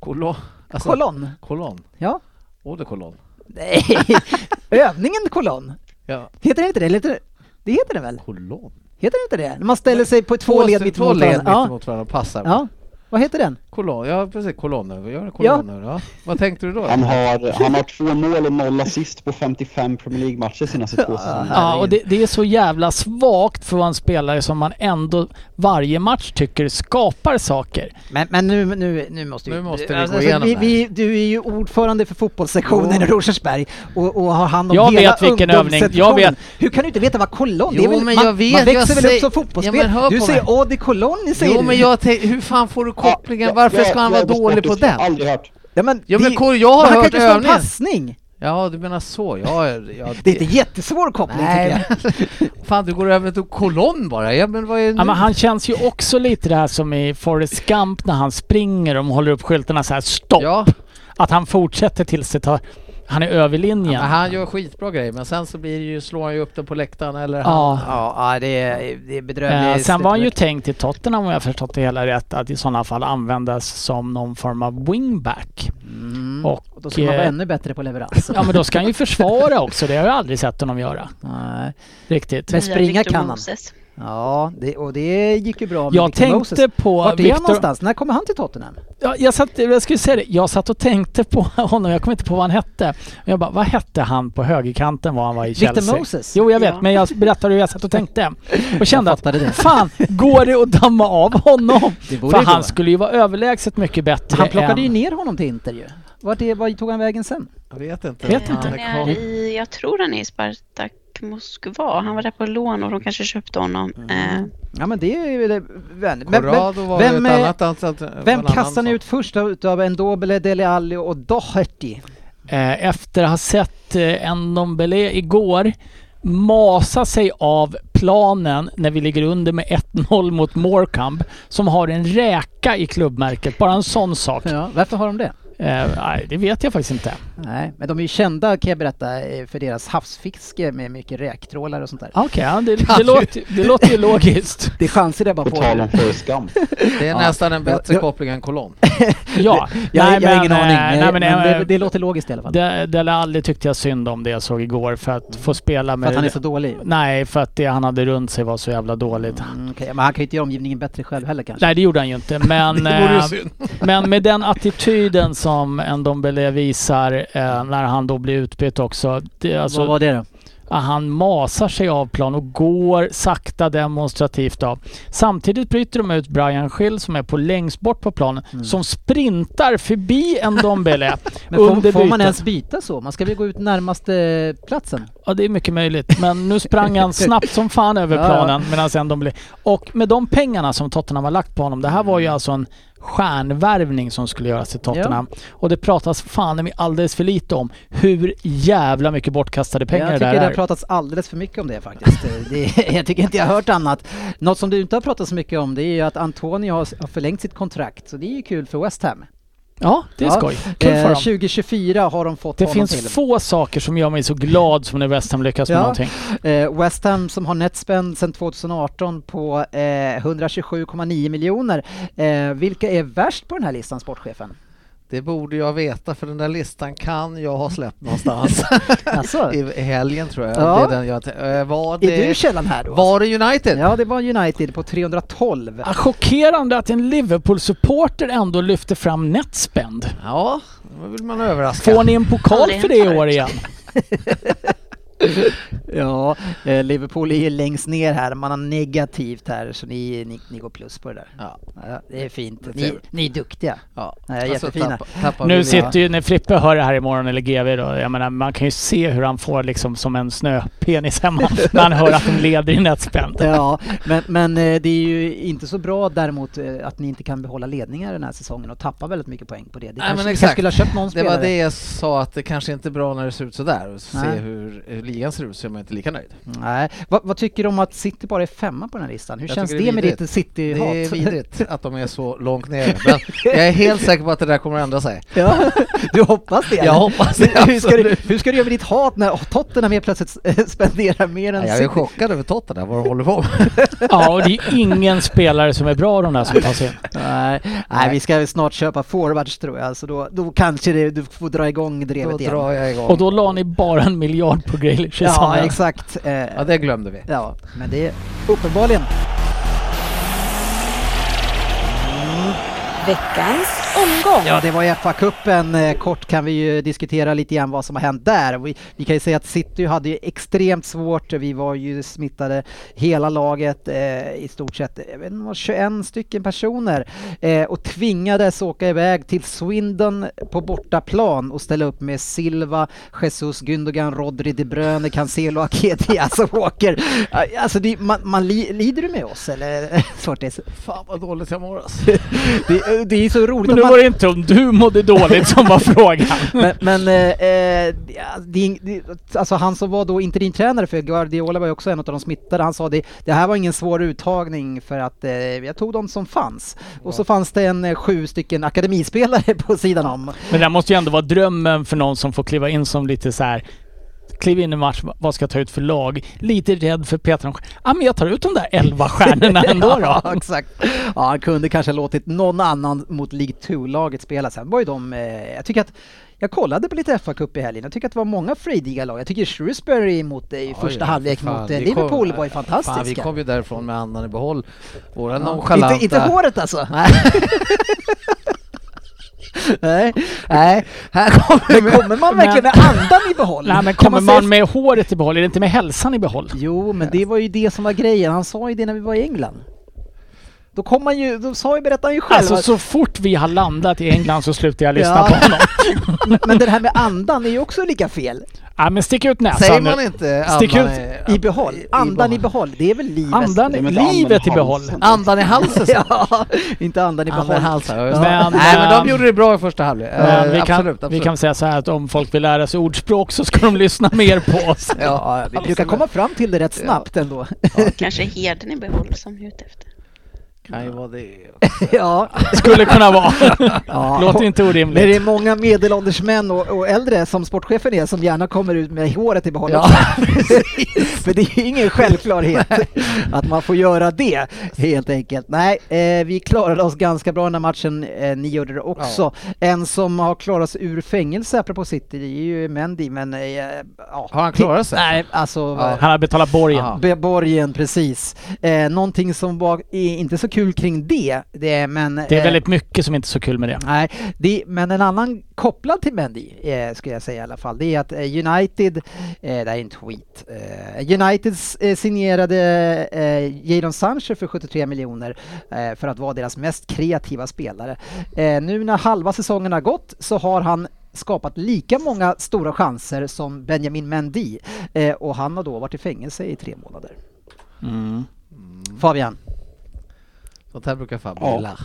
Kolon. Alltså, Colon? Kolon. Ja. Eau de Kolon. Nej, övningen Colon. Ja. Heter det inte det? Eller heter det? Det heter det väl? Kolon? Heter det inte det? När man ställer sig på två led mitt två led varandra. mitt Ja. emot varandra och passar. ja. Vad heter den? Kolon, ja precis. Koloner. Vi gör Ja. Ja. Vad tänkte du då? Han har, han har två mål och noll assist på 55 Premier League-matcher senaste två säsongerna. Ja, och det, det är så jävla svagt för en spelare som man ändå varje match tycker skapar saker. Men, men nu, nu, nu måste vi... Nu måste vi alltså, gå igenom vi, vi, Du är ju ordförande för fotbollssektionen Jo. i Rosersberg och, och har hand om Jag hela vet vilken övning. Jag vet. Hur kan du inte veta vad kolonn? det är Jo, väl, men man, jag vet, man växer jag väl säger- upp som Ja, fotbollsspel? men hör du säger. Åh, det är kolonn, säger Jo du. men jag tänkte, hur fan får du kopplingen? Varför ska han vara jag dålig på jag den? har aldrig hört. Ja, men, Ja det- men Kåre, jag har men han kan hört inte slå en övningen. passning. Ja du menar så, ja, ja Det är inte jättesvår koppling Nej, tycker jag. Fan du går över till kolonn bara, ja men vad är det Ja, men han känns ju också lite det här som i Forrest Gump när han springer och håller upp skyltarna så här stopp. Ja, Att han fortsätter tills det tar, han är över linjen. men han gör skitbra grejer men sen så blir det ju, slår han ju upp den på läktaren eller Ja. Ja, ja, det är, det är Eh, bedrövligt. sen var han ju tänkt i Tottenham om jag har förstått det hela rätt att i sådana fall användas som någon form av wingback. Mm. Och, Och då ska man vara eh, ännu bättre på leverans. Ja men då ska han ju försvara också, det har jag aldrig sett honom göra. Nej. Riktigt. Men springa kan han. Moses. Ja, det, och det gick ju bra med Jag Victor tänkte Moses. på Vart är han Victor... någonstans? När kommer han till Tottenham? Ja, jag, satt, jag skulle säga det, jag satt och tänkte på honom, jag kommer inte på vad han hette. Jag bara, vad hette han på högerkanten var han var i Victor Chelsea? Moses? Jo, jag vet, Ja. men jag berättade hur jag satt och tänkte. Och kände att, det. fan, går det att damma av honom? För ju gå. han skulle ju vara överlägset mycket bättre Han plockade ju än... ner honom till Inter ju. Vart, är, vart tog han vägen sen? Jag vet inte. Vet Han inte. Han är i, jag tror han är i Spartak Moskva. Han var där på lån och de kanske köpte honom. Eh, Ja men det är ju det vänligt. Men, men, var vem ett är- annat alternativ. vem kastar ni ut först utav Ndobele, Dele Alli och Doherty? Eh, efter att ha sett eh, Ndombele igår masa sig av planen när vi ligger under med 1-0 mot Morecambe som har en räka i klubbmärket. Bara en sån sak. Ja, varför har de det? Eh, nej, det vet jag faktiskt inte. Nej, men de är ju kända kan jag berätta eh, för deras havsfiske med mycket räktrålare och sånt där. Okej, ja, det, det, låter, det låter ju logiskt. Det chansar jag bara På på. tal om Gump. Det är Ja. nästan en bättre Ja. koppling än kolonn. Ja, Jag, nej, jag har ingen men, aning, eh, nej, men, men eh, det, det låter logiskt i alla fall. Det, Dele Alli tyckte jag synd om det jag såg igår för att få spela för med... att han är så dålig. Nej, för att det han hade runt sig var så jävla dåligt. Mm, okej, men han kan ju inte göra omgivningen bättre själv heller kanske. Nej, det gjorde han ju inte. Men, Det vore synd. men med den attityden som Ndombele visar eh, när han då blir utbytt också. Det, alltså, Vad var det då? Han masar sig av plan och går sakta demonstrativt av. Samtidigt bryter de ut Brian Schill som är på längst bort på planen som sprintar förbi Ndombele Mm. Men får, får man ens byta så? Man ska väl gå ut närmaste platsen? Ja, det är mycket möjligt. Men nu sprang han snabbt som fan över Ja, ja. planen medan Ndombele... Och med de pengarna som Tottenham har lagt på honom. Det här var ju alltså en stjärnvärvning som skulle göras i Tottenham. Och det pratas fan alldeles för lite om hur jävla mycket bortkastade pengar jag det tycker där det har är. pratats alldeles för mycket om det faktiskt. det, jag tycker inte jag har hört annat. Något som du inte har pratat så mycket om det är ju att Antonio har, har förlängt sitt kontrakt. Så det är ju kul för West Ham. Ja, det är Ja. skoj. Kul för Eh, dem. 2024 har de fått Det honom finns till. få saker som gör mig så glad som när West Ham lyckas med Ja. någonting. Eh, West Ham som har netspend sedan 2018 på eh, 127,9 miljoner. Eh, vilka är värst på den här listan, sportchefen? Det borde jag veta för den där listan kan jag ha släppt någonstans. Alltså, I helgen tror jag. Ja. Det är den jag äh, var, är det, du källan här då? var det United? Ja, det var United på 312. Ah, Chockerande att en Liverpool-supporter ändå lyfter fram netspend. Ja, då vill man överraska. Får ni en pokal för det i år igen? Ja, eh, Liverpool är ju längst ner här. Man har negativt här, så ni, ni, ni går plus på det där. Ja. Ja, det är fint. Det Ni, ni är duktiga. Ja. Ja, jättefina. tappa- tappar Nu sitter ju, när Frippe hör det här imorgon eller GV då, jag menar man kan ju se hur han får liksom som en snöpenis hemma när han hör att de leder i netspend. Ja, men, men eh, det är ju inte så bra däremot eh, att ni inte kan behålla ledningar den här säsongen och tappa väldigt mycket poäng på det. Det Nej, kanske, men ni exakt. skulle ha köpt någon Det spelare. var det jag sa att det kanske inte är bra när det ser ut sådär. Och se Nej. hur, hur ligan ser ut så är man inte lika nöjd. Nej. Vad, vad tycker du om att City bara är femma på den här listan? Hur Jag känns det det med ditt City-hat? Det är vidrigt att de är så långt ner. Men jag är helt säker på att det där kommer att ändra sig. Ja, du hoppas det? Jag hoppas det, Hur ska, du, hur ska du göra med ditt hat när Tottenham helt plötsligt spenderar mer än Jag är City? chockad över Tottenham, vad de håller på med. Ja, och det är ingen spelare som är bra de där som tar sig in. Nej, nej, vi ska snart köpa forwards tror jag, så då, då kanske det, du får dra igång drevet Då igen. drar jag igång. Och då la ni bara en miljard på Grealish i Ja, exakt. Eh, Ja, det glömde vi. Ja, men det är uppenbarligen. Veckans omgång. Ja, det var FA-cupen. Eh, Kort kan vi ju diskutera lite grann vad som har hänt där. Vi, vi kan ju säga att City hade ju extremt svårt. Vi var ju smittade hela laget eh, i stort sett, jag vet inte, vad, 21 stycken personer eh, och tvingades åka iväg till Swindon på bortaplan och ställa upp med Silva, Jesus, Gündogan, Rodri, De Bruyne, Cancelo, Aketia som åker. Alltså, det, man, man li, lider du med oss eller? Fan vad dåligt jag mår alltså. det, det är så roligt Men man- var det inte om du mådde dåligt som var frågan. men, men eh, eh, det, det, alltså han som var då interimtränare för Guardiola var ju också en av de smittade. Han sa det, det här var ingen svår uttagning för att eh, jag tog de som fanns. Och så fanns det en eh, sju stycken akademispelare på sidan om. Men det måste ju ändå vara drömmen för någon som får kliva in som lite så här kliva in i match, vad ska jag ta ut för lag? Lite rädd för Petra. Ja ah, men jag tar ut de där 11 stjärnorna ändå då. ja, exakt. Ja, han kunde kanske ha låtit någon annan mot League 2-laget spela. Sen var ju de, eh, jag tycker att Jag kollade på lite FA-cup i helgen. Jag tycker att det var många frejdiga lag. Jag tycker Shrewsbury mot i Ja, första halvlek fan. mot eh, Vi Liverpool kom- var ju fantastiska. Fan, vi kom ju därifrån med andan i behåll. Våra Ja. nonchalanta... Inte, inte håret alltså? nej, nej. Här kommer, men kommer man verkligen med andan i behåll? Nej men kommer säga man med håret i behåll, är det inte med hälsan i behåll? Jo, men det var ju det som var grejen. Han sa ju det när vi var i England. Då kom han ju, då sa ju, berättade han ju själv. Alltså att- så fort vi har landat i England så slutar jag lyssna Ja. på honom. Men det här med andan är ju också lika fel. Ja men stick ut näsan Säger man inte Stick andan ut I behåll. Andan i behåll. Det är väl livet. Andan, livet i i behåll. Andan i halsen? ja, inte andan i behåll. Andan i halsen, ja, Men. Nej men de ehm, gjorde det bra i första halvlek. Eh, vi, kan, absolut, vi kan säga så här att om folk vill lära sig ordspråk så ska de lyssna mer på oss. Ja, vi brukar komma fram till det rätt snabbt ändå. Kanske heden i behåll som är ute efter. Kan ju vara det. ja. Skulle kunna vara. ja. Låter inte Men det orimligt. är många medelålders män och, och äldre som sportchefen är som gärna kommer ut med håret i behåll. Ja, För det är ju ingen självklarhet att man får göra det helt enkelt. Nej, eh, vi klarade oss ganska bra den här matchen. Eh, ni gjorde det också. En som har klarat sig ur fängelse apropå City, det är ju Mendy, men eh, ja. Har han klarat sig? Nej, alltså Ja. Han har betalat borgen. Borgen, precis. Eh, någonting som var är inte så kul kring det, det men... Det är eh, väldigt mycket som inte är så kul med det. Nej, det, men en annan kopplad till Mendy, eh, skulle jag säga i alla fall, det är att eh, United, eh, det här är en tweet, eh, United eh, signerade eh, Jadon Sancho för 73 miljoner eh, för att vara deras mest kreativa spelare. Nu när halva säsongen har gått så har han skapat lika många stora chanser som Benjamin Mendy och han har då varit i fängelse i tre månader. Mm. Fabian? Sånt här brukar Fabbe Ja. gilla.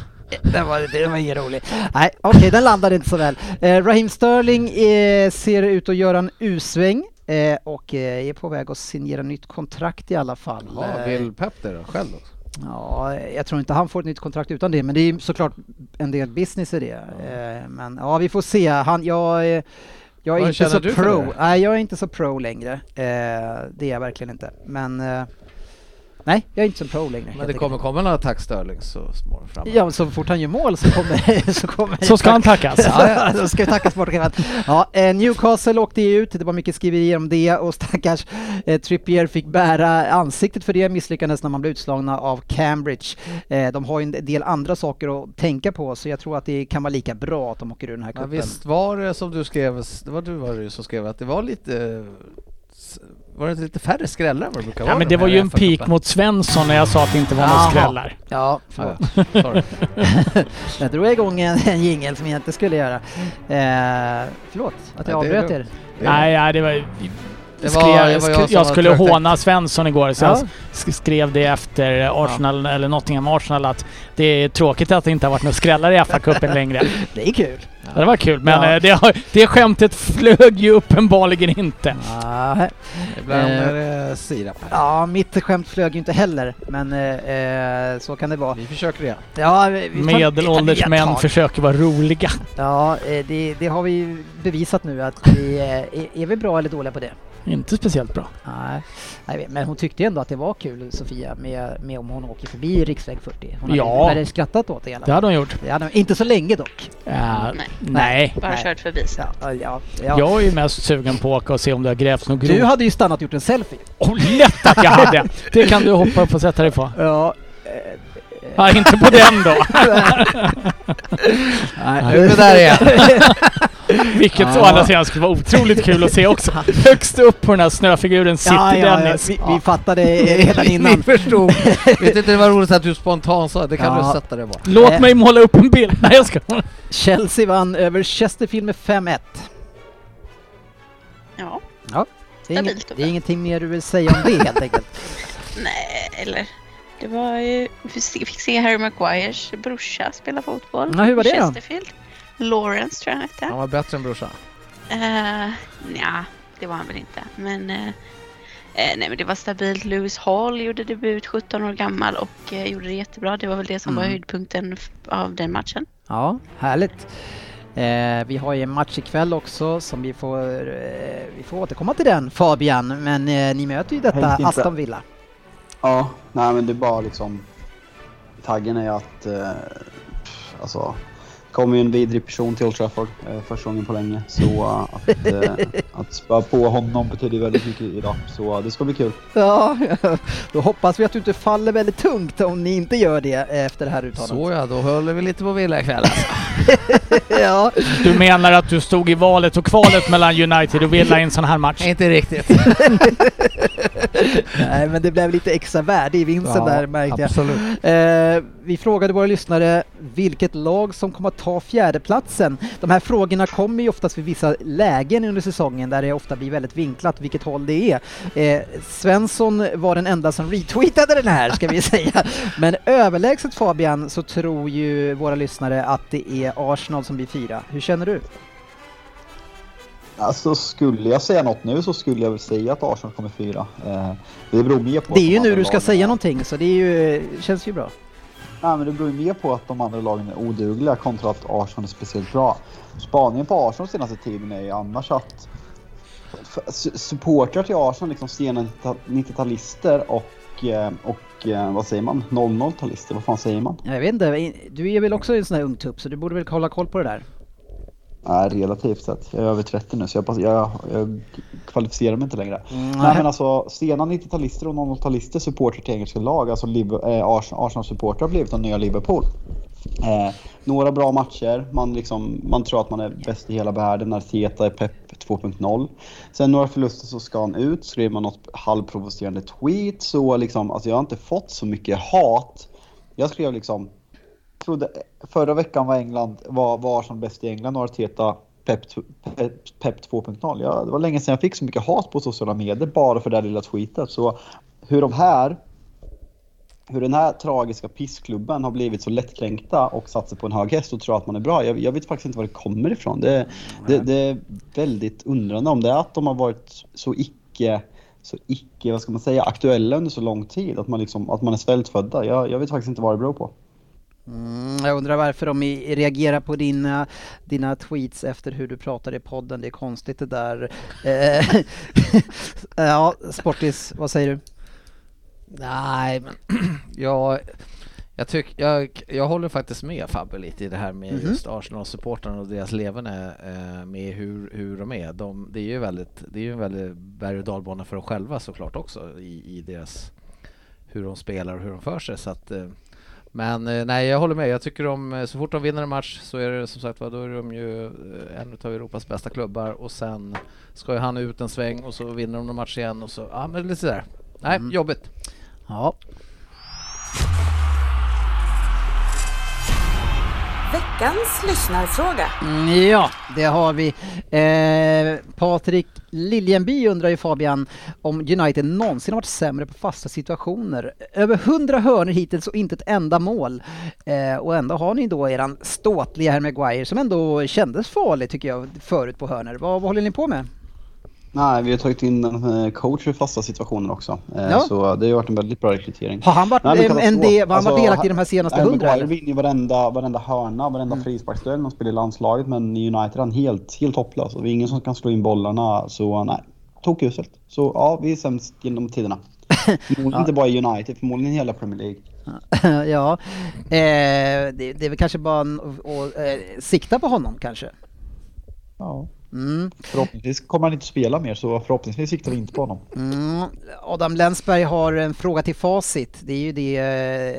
Det var, det var ingen rolig. Nej, okej, den landade inte så väl. Eh, Raheem Sterling eh, ser ut att göra en U-sväng eh, och eh, är på väg att signera nytt kontrakt i alla fall. Ja, Eh, vill Pep det då? Själv också? Ja, jag tror inte han får ett nytt kontrakt utan det, men det är såklart en del business i det. Eh, Men ja, vi får se. Han, jag, eh, jag är Vad inte så pro. Nej, jag är inte så pro längre. Eh, Det är jag verkligen inte. Men eh, nej, jag är inte så pro längre. Men det kommer komma några tack Sterling så småningom framåt. Ja, så fort han gör mål så kommer... så, kommer Så ska han tackas. Ja, ja, då ska vi tacka sportchefen. Ja, eh, Newcastle åkte ut, det var mycket skriverier om det och stackars eh, Trippier fick bära ansiktet för det misslyckades när man blev utslagna av Cambridge. Eh, de har ju en del andra saker att tänka på så jag tror att det kan vara lika bra att de åker ur den här cupen. visst var det som du skrev, det var du var det ju som skrev att det var lite var det lite färre skrällar än vad det brukar vara? Ja men de det var ju en pik mot Svensson när jag sa att det inte var några skrällar. Ja, Ja, förlåt. ja. Sorry. jag drog igång en, en jingel som jag inte skulle göra. Eh, förlåt att jag Ja, avbröt er. Nej, nej, det var... Det skrev, var- det var jag jag, skulle håna Svensson igår så Ja. jag sk- skrev det efter Arsenal, eller Nottingham Arsenal att det är tråkigt att det inte har varit några skrällar i FA-cupen längre. Det är kul. Ja, det var kul, men Ja. eh, det, har- det skämtet flög ju uppenbarligen inte. Ibland Eh, är det sirap. Ja, mitt skämt flög ju inte heller, men eh, eh, så kan det vara. Vi försöker igen. Ja, Medelålders män försöker vara roliga. Ja, det, det har vi ju bevisat nu att vi är, är vi bra eller dåliga på det? Inte speciellt bra. Nej, men hon tyckte ändå att det var kul Sofia med, med om hon åker förbi riksväg 40. Hon Ja. hade skrattat åt det i alla Det hade hon gjort. Det hade hon, inte så länge dock. Ja, Nej. nej. Bara Nej. kört förbi. Ja, ja, ja. Jag är ju mest sugen på att åka och se om det har grävts något Du grovt. hade ju stannat och gjort en selfie. Oh, lätt att jag hade! Det kan du hoppa upp och sätta dig på. Ja. Ja, inte på den då. Nej, Nu är vi där igen. Vilket å Ja. andra sidan skulle vara otroligt kul att se också. Högst upp på den här snöfiguren sitter Ja, ja, ja. Dennis. Vi, vi fattade redan innan. Ni förstod. Vet inte det var roligt att du spontant sa det. kan Ja. du sätta det bara. Låt Eh. mig måla upp en bild. Nej jag ska. Chelsea vann över Chesterfield med 5-1. Ja, Det är, inget, det är ingenting mer du vill säga om det helt enkelt. nej, eller det var ju... Vi se- fick se Harry Maguires brorsa spela fotboll. Ja, hur var det då? Chesterfield. Lawrence tror jag han hette. Han var bättre än brorsan. Uh, ja, det var han väl inte. Men, eh, nej, men det var stabilt. Lewis Hall gjorde debut 17 år gammal och eh, gjorde det jättebra. Det var väl det som var Mm. höjdpunkten f- av den matchen. Ja, härligt. Eh, vi har ju en match ikväll också som vi får, eh, vi får återkomma till den Fabian, men eh, ni möter ju detta. Aston Villa. Ja, nej men det är bara liksom... Taggen är att... Eh, alltså... kom ju en vidrig person till Old Trafford eh, första gången på länge. Så eh, att, eh, att spöa på honom betyder väldigt mycket idag. Så eh, det ska bli kul. Ja, då hoppas vi att du inte faller väldigt tungt om ni inte gör det efter det här uttalandet. Så ja, då håller vi lite på villa ikväll alltså. ja. Du menar att du stod i valet och kvalet mellan United och Villa i en sån här match? Inte riktigt. Nej, men det blev lite extra värde i vinsten där märkte jag. absolut. Eh, vi frågade våra lyssnare vilket lag som kommer att ta fjärdeplatsen. De här frågorna kommer ju oftast vid vissa lägen under säsongen där det ofta blir väldigt vinklat vilket håll det är. Eh, Svensson var den enda som retweetade den här ska vi säga. Men överlägset Fabian så tror ju våra lyssnare att det är Arsenal som blir fyra. Hur känner du? Alltså skulle jag säga något nu så skulle jag väl säga att Arsenal kommer fyra. Eh, det beror mer på Det är ju nu du ska säga någonting så det är ju, känns ju bra. Nej, men det beror ju mer på att de andra lagen är odugliga kontra att Arsenal är speciellt bra. Spaningen på Arsenal senaste tiden är ju annars att supportrar till Arsenal, liksom sena 90-talister och, eh, och eh, vad säger man, 00-talister, vad fan säger man? Jag vet inte, du är väl också en sån här ung tupp så du borde väl hålla koll på det där? Nej, relativt sett. Jag är över 30 nu så jag, pass- jag, jag kvalificerar mig inte längre. Mm, Nej men alltså sena 90-talister och 00-talister supportrar till engelska lag, alltså eh, Arsenal- Arsenal-supportrar har blivit de nya Liverpool. Eh, några bra matcher, man, liksom, man tror att man är bäst i hela världen, Arteta är Pep 2.0. Sen några förluster så ska han ut, skriver man något halvprovocerande tweet, så liksom, alltså jag har inte fått så mycket hat. Jag skrev liksom, trodde, förra veckan var England, var, var Arsenal bäst i England och Arteta Pep, Pep, Pep 2.0. Ja, det var länge sedan jag fick så mycket hat på sociala medier bara för det där lilla tweetet. Så hur de här hur den här tragiska pissklubben har blivit så lättkränkta och satt sig på en hög häst och tror att man är bra. Jag, jag vet faktiskt inte var det kommer ifrån. Det, det, det är väldigt undrande om det är att de har varit så icke, så icke, vad ska man säga, aktuella under så lång tid. Att man, liksom, att man är svältfödda. Jag, jag vet faktiskt inte vad det beror på. Mm, jag undrar varför de reagerar på dina, dina tweets efter hur du pratade i podden. Det är konstigt det där. Eh, ja, Sportis, vad säger du? Nej, men jag, jag, tyck, jag, jag håller faktiskt med Fabbe lite i det här med Mhm. just Arsenal-supportrarna och deras leverne eh, med hur, hur de är. De, det är ju väldigt, det är ju en väldigt berg och dalbana för dem själva såklart också i, i deras hur de spelar och hur de för sig. Så att, eh, men eh, nej, jag håller med. Jag tycker de, eh, så fort de vinner en match så är det som sagt vad då är de ju eh, en av Europas bästa klubbar och sen ska ju han ut en sväng och så vinner de en match igen och så, ja men lite sådär. Nej, Mm. jobbigt. Ja, Veckans lyssnarfråga. mm, ja det har vi. Eh, Patrik Liljenby undrar ju Fabian om United någonsin har varit sämre på fasta situationer. Över hundra hörnor hittills och inte ett enda mål. Eh, och ändå har ni då eran ståtliga herr Maguire som ändå kändes farlig tycker jag förut på hörnor. Vad, vad håller ni på med? Nej, vi har tagit in en eh, coach i fasta situationer också. Eh, Ja. Så det har varit en väldigt bra rekrytering. Har han varit Nej, en, del, var han Alltså, delaktig i de här senaste hundra? Eller? vinner ju varenda, varenda hörna, varenda Mm. frisparksduell man spelar i landslaget. Men i United är han helt, helt hopplös. Och det är ingen som kan slå in bollarna. Så nej, tokuselt. Så ja, vi är sämst genom tiderna. Förmodligen inte bara i United, förmodligen i hela Premier League. ja, eh, det, det är väl kanske bara att eh, sikta på honom kanske. Ja. Mm. Förhoppningsvis kommer han inte spela mer, så förhoppningsvis siktar vi inte på honom. Mm. Adam Länsberg har en fråga till Facit. Det är ju det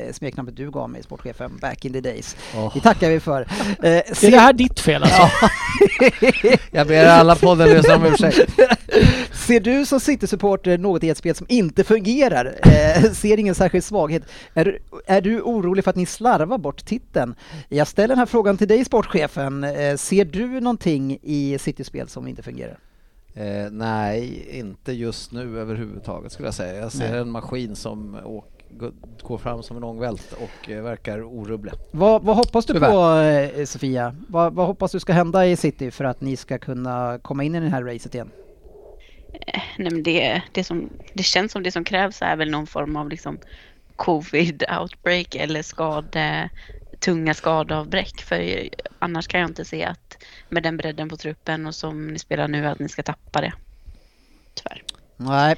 eh, smeknamnet du gav mig, sportchefen, back in the days. Det tackar vi för. Eh, Är se- det här ditt fel alltså? Jag ber alla poddenlyssnare om ursäkt. Ser du som City-supporter något i ett spel som inte fungerar? Eh, ser ingen särskild svaghet? Är, är du orolig för att ni slarvar bort titeln? Jag ställer den här frågan till dig, sportchefen. Eh, ser du någonting i City-spel som inte fungerar? Eh, nej, inte just nu överhuvudtaget skulle jag säga. Jag ser Nej. en maskin som åk, gå- går fram som en ångvält och eh, verkar orubblig. Vad, vad hoppas du Tyvärr. på, Sofia? Vad, vad hoppas du ska hända i City för att ni ska kunna komma in i det här racet igen? Eh, nej, men det, det, som, det känns som det som krävs är väl någon form av liksom covid-outbreak eller skade, tunga skadeavbräck. För annars kan jag inte se att med den bredden på truppen och som ni spelar nu att ni ska tappa det. Tyvärr. Nej,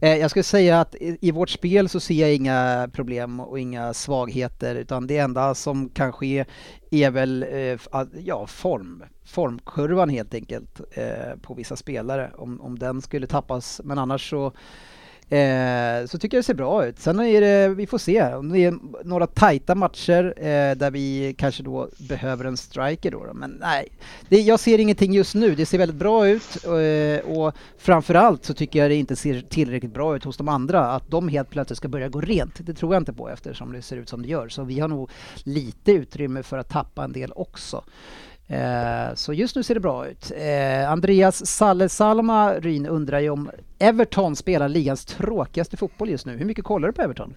eh, jag skulle säga att i, i vårt spel så ser jag inga problem och inga svagheter utan det enda som kanske är, väl eh, ja, form, formkurvan helt enkelt eh, på vissa spelare. Om, om den skulle tappas, men annars så Eh, så tycker jag det ser bra ut. Sen är det, vi får se, om det är några tajta matcher eh, där vi kanske då behöver en striker då. då. Men nej, det, jag ser ingenting just nu. Det ser väldigt bra ut eh, och framförallt så tycker jag det inte ser tillräckligt bra ut hos de andra. Att de helt plötsligt ska börja gå rent, det tror jag inte på eftersom det ser ut som det gör. Så vi har nog lite utrymme för att tappa en del också. Eh, Så just nu ser det bra ut. Eh, Andreas Salle Salma Ryn undrar ju om Everton spelar ligans tråkigaste fotboll just nu. Hur mycket kollar du på Everton?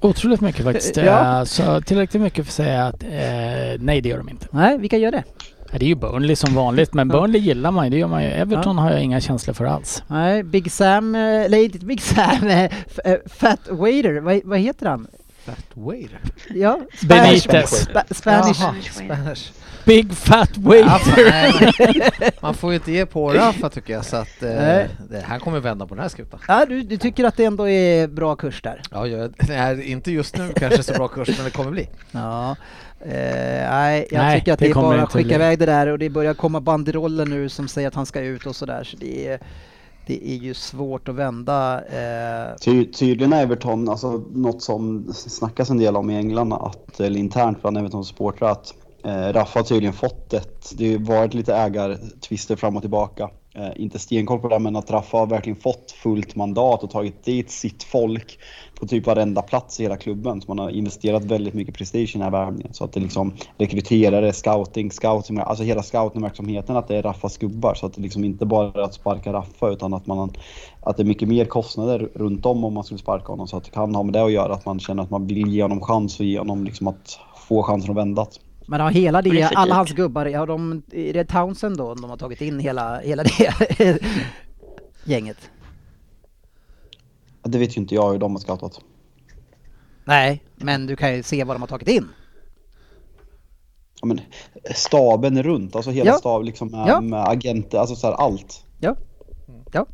Otroligt mycket faktiskt. Ja. Eh, Så tillräckligt mycket för att säga att eh, nej det gör de inte. Nej, vilka gör det? Ja, Det är ju Burnley som vanligt men Burnley gillar man ju, det gör man ju. Everton har jag inga känslor för alls. Nej, Big Sam, eller inte Big Sam, Fat Waiter, vad, vad heter han? Fat Waiter. Ja, Benitez. Spanish. Jaha, Spanish. Big fat waiter. nej, man får ju inte ge på Rafa tycker jag så att eh, Nej. det, han kommer vända på den här skutan. Ja, du, du tycker att det ändå är bra kurs där? Ja, jag, det är inte just nu kanske så bra kurs men det kommer bli. Ja. Eh, nej, jag Nej, tycker att det det är bara att skicka iväg det där och det börjar komma banderoller nu som säger att han ska ut och sådär så det är, det är ju svårt att vända. Eh, Ty, tydligen är Everton, alltså något som snackas en del om i England, att, eller internt bland Evertons supportrar, att eh, Raffa har tydligen fått ett, det har varit lite ägartvister fram och tillbaka. Eh, inte stenkoll på det, men att Raffa har verkligen fått fullt mandat och tagit dit sitt folk på typ varenda plats i hela klubben. Så man har investerat väldigt mycket prestige i den här värvningen. Så att det liksom rekryterare, scouting, scouting, alltså hela scoutingverksamheten, att det är Raffas gubbar. Så att det liksom inte bara är att sparka Raffa utan att man att det är mycket mer kostnader runt om om man skulle sparka honom. Så att det kan ha med det att göra, att man känner att man vill ge honom chans och ge honom liksom att få chansen att vända. men har hela det, Precis. alla hans gubbar, har de, är det Townsend då de har tagit in hela, hela det gänget? Det vet ju inte jag hur de har scoutat. Nej, men du kan ju se vad de har tagit in. Ja, men, staben runt, alltså hela Ja. staben liksom med, Ja. med agenter, alltså så här, allt. Ja. Ja,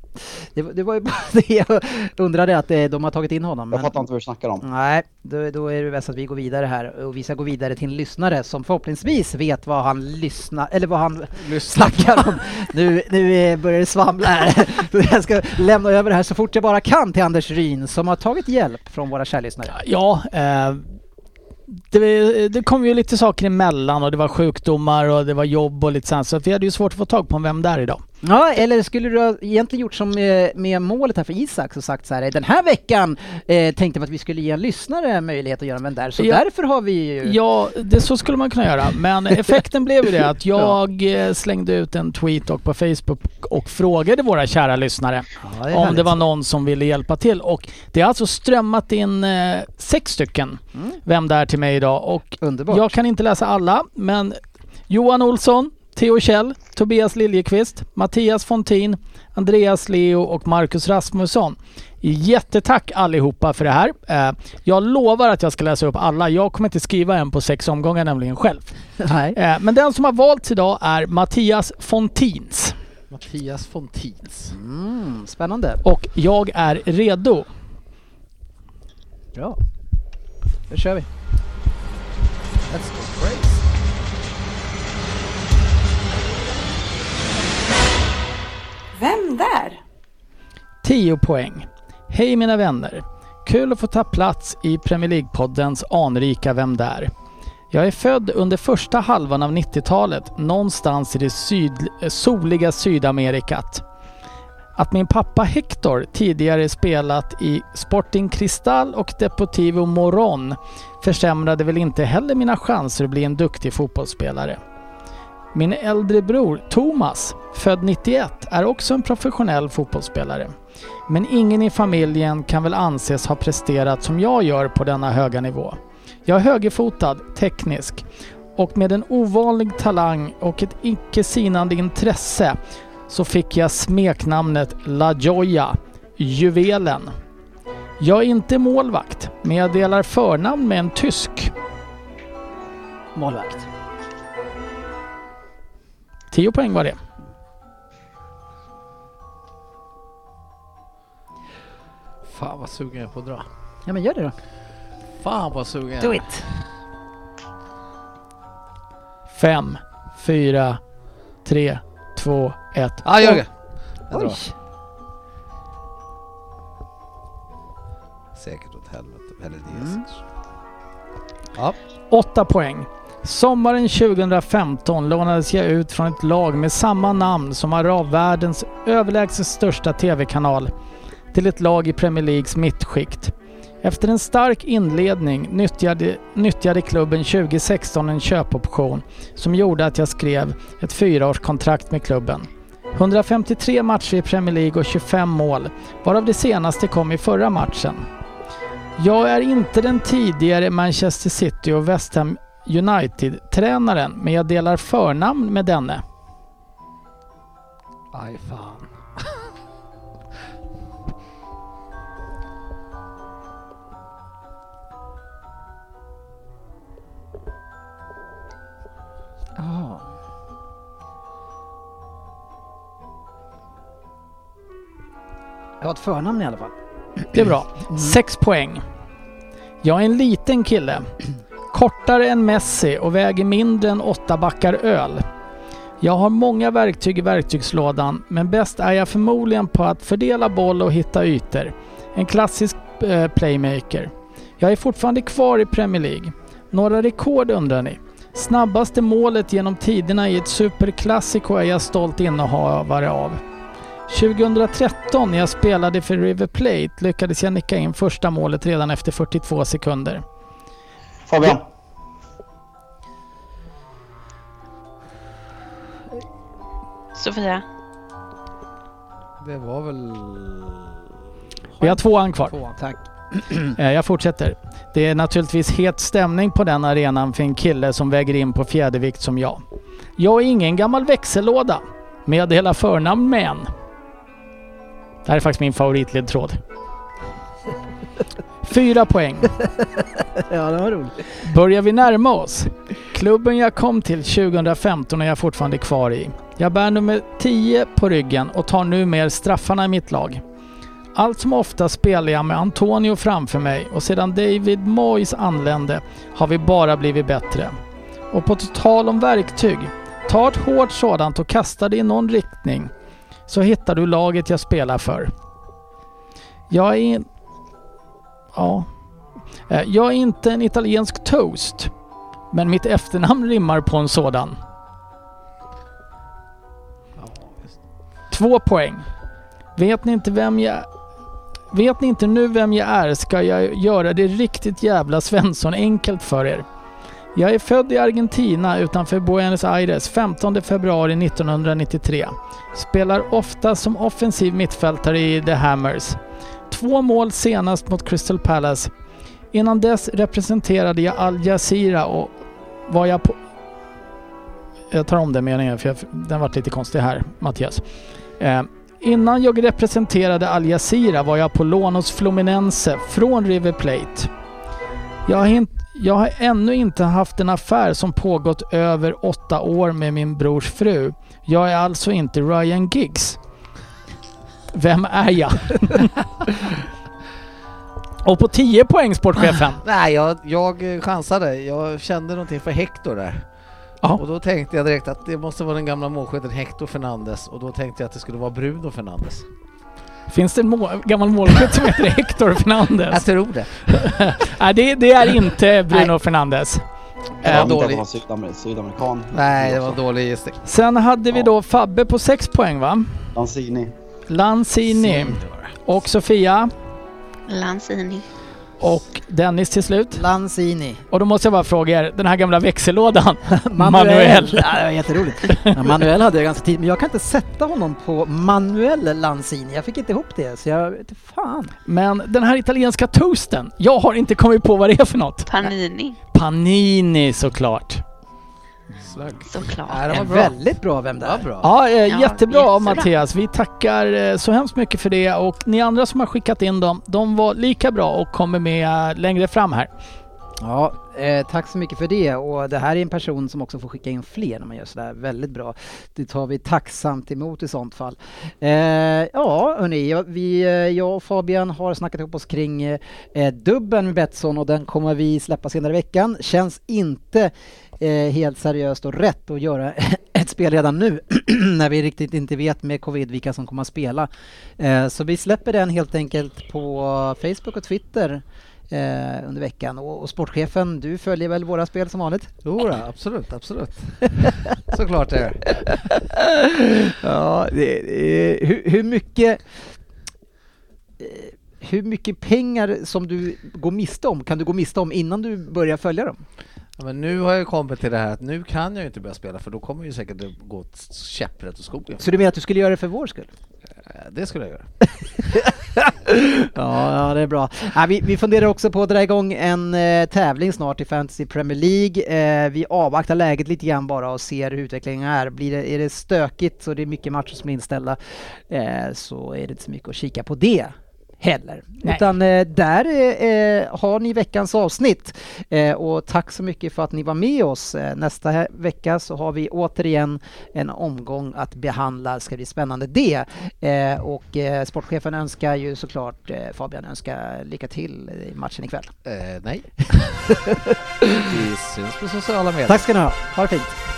det, var- det var ju bara det jag undrade att eh, de har tagit in honom. Jag men- fattar inte vad du snackar om. Nej, då, då är det bäst att vi går vidare här och vi ska gå vidare till en lyssnare som förhoppningsvis vet vad han lyssnar, eller vad han snackar om. Nu, nu eh, börjar det svamla här. Jag ska lämna över det här så fort jag bara kan till Anders Ryn som har tagit hjälp från våra kära lyssnare. Ja, eh, det, det kom ju lite saker emellan och det var sjukdomar och det var jobb och lite sånt. Så att vi hade ju svårt att få tag på Vem där idag? Ja, eller skulle du ha egentligen gjort som med, med målet här för Isak och sagt så här, den här veckan eh, tänkte vi att vi skulle ge en lyssnare möjlighet att göra en vän där, så Ja. därför har vi ju... Ja, det, så skulle man kunna göra. Men effekten blev ju det att jag eh, slängde ut en tweet och på Facebook och frågade våra kära lyssnare Ja, är om det var någon som ville hjälpa till. Och det har alltså strömmat in eh, sex stycken Mm. Vem där till mig idag. Och Underbart. jag kan inte läsa alla, men Johan Olsson, Theo Kjell, Tobias Liljekvist, Mattias Fontin, Andreas Leo och Marcus Rasmusson. Jättetack allihopa för det här. Eh, Jag lovar att jag ska läsa upp alla. Jag kommer inte skriva en på sex omgångar nämligen själv. Nej. Eh, Men den som har valts idag är Mattias Fontins. Mattias Fontins. Mm, spännande. Och jag är redo. Bra. Då kör vi. Let's go crazy. Vem där? 10 poäng. Hej mina vänner! Kul att få ta plats i Premier League-poddens anrika Vem där? Jag är född under första halvan av 90-talet någonstans i det syd, soliga Sydamerikat. Att min pappa Hector tidigare spelat i Sporting Cristal och Deportivo Moron försämrade väl inte heller mina chanser att bli en duktig fotbollsspelare. Min äldre bror Thomas, född 91, är också en professionell fotbollsspelare. Men ingen i familjen kan väl anses ha presterat som jag gör på denna höga nivå. Jag är högerfotad, teknisk och med en ovanlig talang och ett icke sinande intresse så fick jag smeknamnet La Gioia, juvelen. Jag är inte målvakt, men jag delar förnamn med en tysk. Målvakt. 10 poäng var det. Fan vad sugen jag är på att dra. Ja men gör det då. Fan vad sugen jag Do är. it! Fem, fyra, tre, två, ett. Ja, gör det. Jag Oj! drar. Säkert åt helvete. Eller det är Mm. Ja. Åtta poäng. Sommaren 2015 lånades jag ut från ett lag med samma namn som arabvärldens överlägset största TV-kanal till ett lag i Premier Leagues mittskikt. Efter en stark inledning nyttjade, nyttjade klubben 2016 en köpoption som gjorde att jag skrev ett fyraårskontrakt med klubben. 153 matcher i Premier League och 25 mål, varav det senaste kom i förra matchen. Jag är inte den tidigare Manchester City och West Ham United-tränaren, men jag delar förnamn med denne. Aj fan. Ja. Jag har ett förnamn i alla fall. Det är bra. Sex poäng. Jag är en liten kille. Kortare än Messi och väger mindre än åtta backar öl. Jag har många verktyg i verktygslådan, men bäst är jag förmodligen på att fördela boll och hitta ytor. En klassisk eh, playmaker. Jag är fortfarande kvar i Premier League. Några rekord undrar ni? Snabbaste målet genom tiderna i ett superklassiko är jag stolt innehavare av. 2013 när jag spelade för River Plate lyckades jag nicka in första målet redan efter 42 sekunder. Fabian. Sofia. Det var väl... Vi har tvåan kvar. Tvåan. Tack. Eh, Jag fortsätter. Det är naturligtvis het stämning på den arenan för en kille som väger in på fjädervikt som jag. Jag är ingen gammal växellåda, delar förnamn med en. Det här är faktiskt min favoritledtråd. Fyra poäng. Ja, det var roligt. Börjar vi närma oss? Klubben jag kom till 2015 är jag fortfarande kvar i. Jag bär nummer 10 på ryggen och tar numera straffarna i mitt lag. Allt som ofta spelar jag med Antonio framför mig och sedan David Moyes anlände har vi bara blivit bättre. Och på tal om verktyg, ta ett hårt sådant och kasta det i någon riktning så hittar du laget jag spelar för. Jag är... Ja. Eh, Jag är inte en italiensk toast, men mitt efternamn rimmar på en sådan. Två poäng. Vet ni inte vem jag... Vet ni inte nu vem jag är ska jag göra det riktigt jävla Svensson enkelt för er. Jag är född i Argentina utanför Buenos Aires 15 februari 1993. Spelar ofta som offensiv mittfältare i The Hammers. Två mål senast mot Crystal Palace. Innan dess representerade jag Al Jazeera och var jag på... Jag tar om den meningen för jag, den varit lite konstig här, Mattias. Eh, innan jag representerade Al Jazeera var jag på lån hos Fluminense från River Plate. Jag har, jag har ännu inte haft en affär som pågått över åtta år med min brors fru. Jag är alltså inte Ryan Giggs. Vem är jag? Och på 10 poäng sportchefen. Nej, jag, jag chansade. Jag kände någonting för Hector där. Ja. Och då tänkte jag direkt att det måste vara den gamla målskytten Hector Fernandes och då tänkte jag att det skulle vara Bruno Fernandes. Finns det en må- gammal målskytt som heter Hector Jag Fernandez? tror det. Nej, det, det är inte Bruno Nej. Fernandes. Jag Eh, vet inte att dålig. var sydamer- sydamerikan. Nej, det var dålig gissning. Sen hade vi då Fabbe på 6 poäng va? Lanzini. Lanzini och Sofia Lanzini. Och Dennis till slut. Lanzini. Och då måste jag bara fråga er, den här gamla växellådan. Manuel. Manuel. Ja, det var jätteroligt. Ja, Manuel hade jag ganska tid, men jag kan inte sätta honom på Manuel Lanzini. Jag fick inte ihop det, så jag vet inte fan. Men den här italienska toasten, jag har inte kommit på vad det är för något. Panini. Panini såklart. Slagg. Såklart. Var En bra. väldigt bra Vem där? var bra. Ja, eh, Ja, jättebra jättebra. Mattias. Vi tackar eh, så hemskt mycket för det och ni andra som har skickat in dem, de var lika bra och kommer med eh, längre fram här. Ja, eh, tack så mycket för det och det här är en person som också får skicka in fler när man gör sådär väldigt bra. Det tar vi tacksamt emot i sånt fall. Eh, ja, hörni, vi, eh, jag och Fabian har snackat ihop oss kring eh, dubben med Betsson och den kommer vi släppa senare i veckan. Känns inte eh, helt seriöst och rätt att göra ett spel redan nu när vi riktigt inte vet med covid vilka som kommer att spela. Eh, så vi släpper den helt enkelt på Facebook och Twitter eh, under veckan. Och, och, sportchefen, du följer väl våra spel som vanligt? Jo, absolut, absolut. Såklart det är. ja, det, det, hur, hur mycket eh, hur mycket pengar som du går miste om kan du gå miste om innan du börjar följa dem? Ja, men nu har jag kommit till det här att nu kan jag inte börja spela för då kommer ju säkert det gå käpprätt åt skogen. Så du menar att du skulle göra det för vår skull? Eh, det skulle jag göra. ja, ja, det är bra. Ja, vi, vi funderar också på att dra igång en eh, tävling snart i Fantasy Premier League. Eh, vi avvaktar läget lite grann bara och ser hur utvecklingen är. Blir det, är det stökigt och det är mycket matcher som är inställda eh, så är det inte så mycket att kika på det heller. Nej. Utan eh, där eh, har ni veckans avsnitt. Eh, och tack så mycket för att ni var med oss. Eh, nästa vecka så har vi återigen en omgång att behandla. Det ska bli spännande det. Eh, och eh, sportchefen önskar ju såklart Fabian önskar lycka till i matchen ikväll. nej. vi syns på sociala medier. Tack ska ni ha. Ha det fint.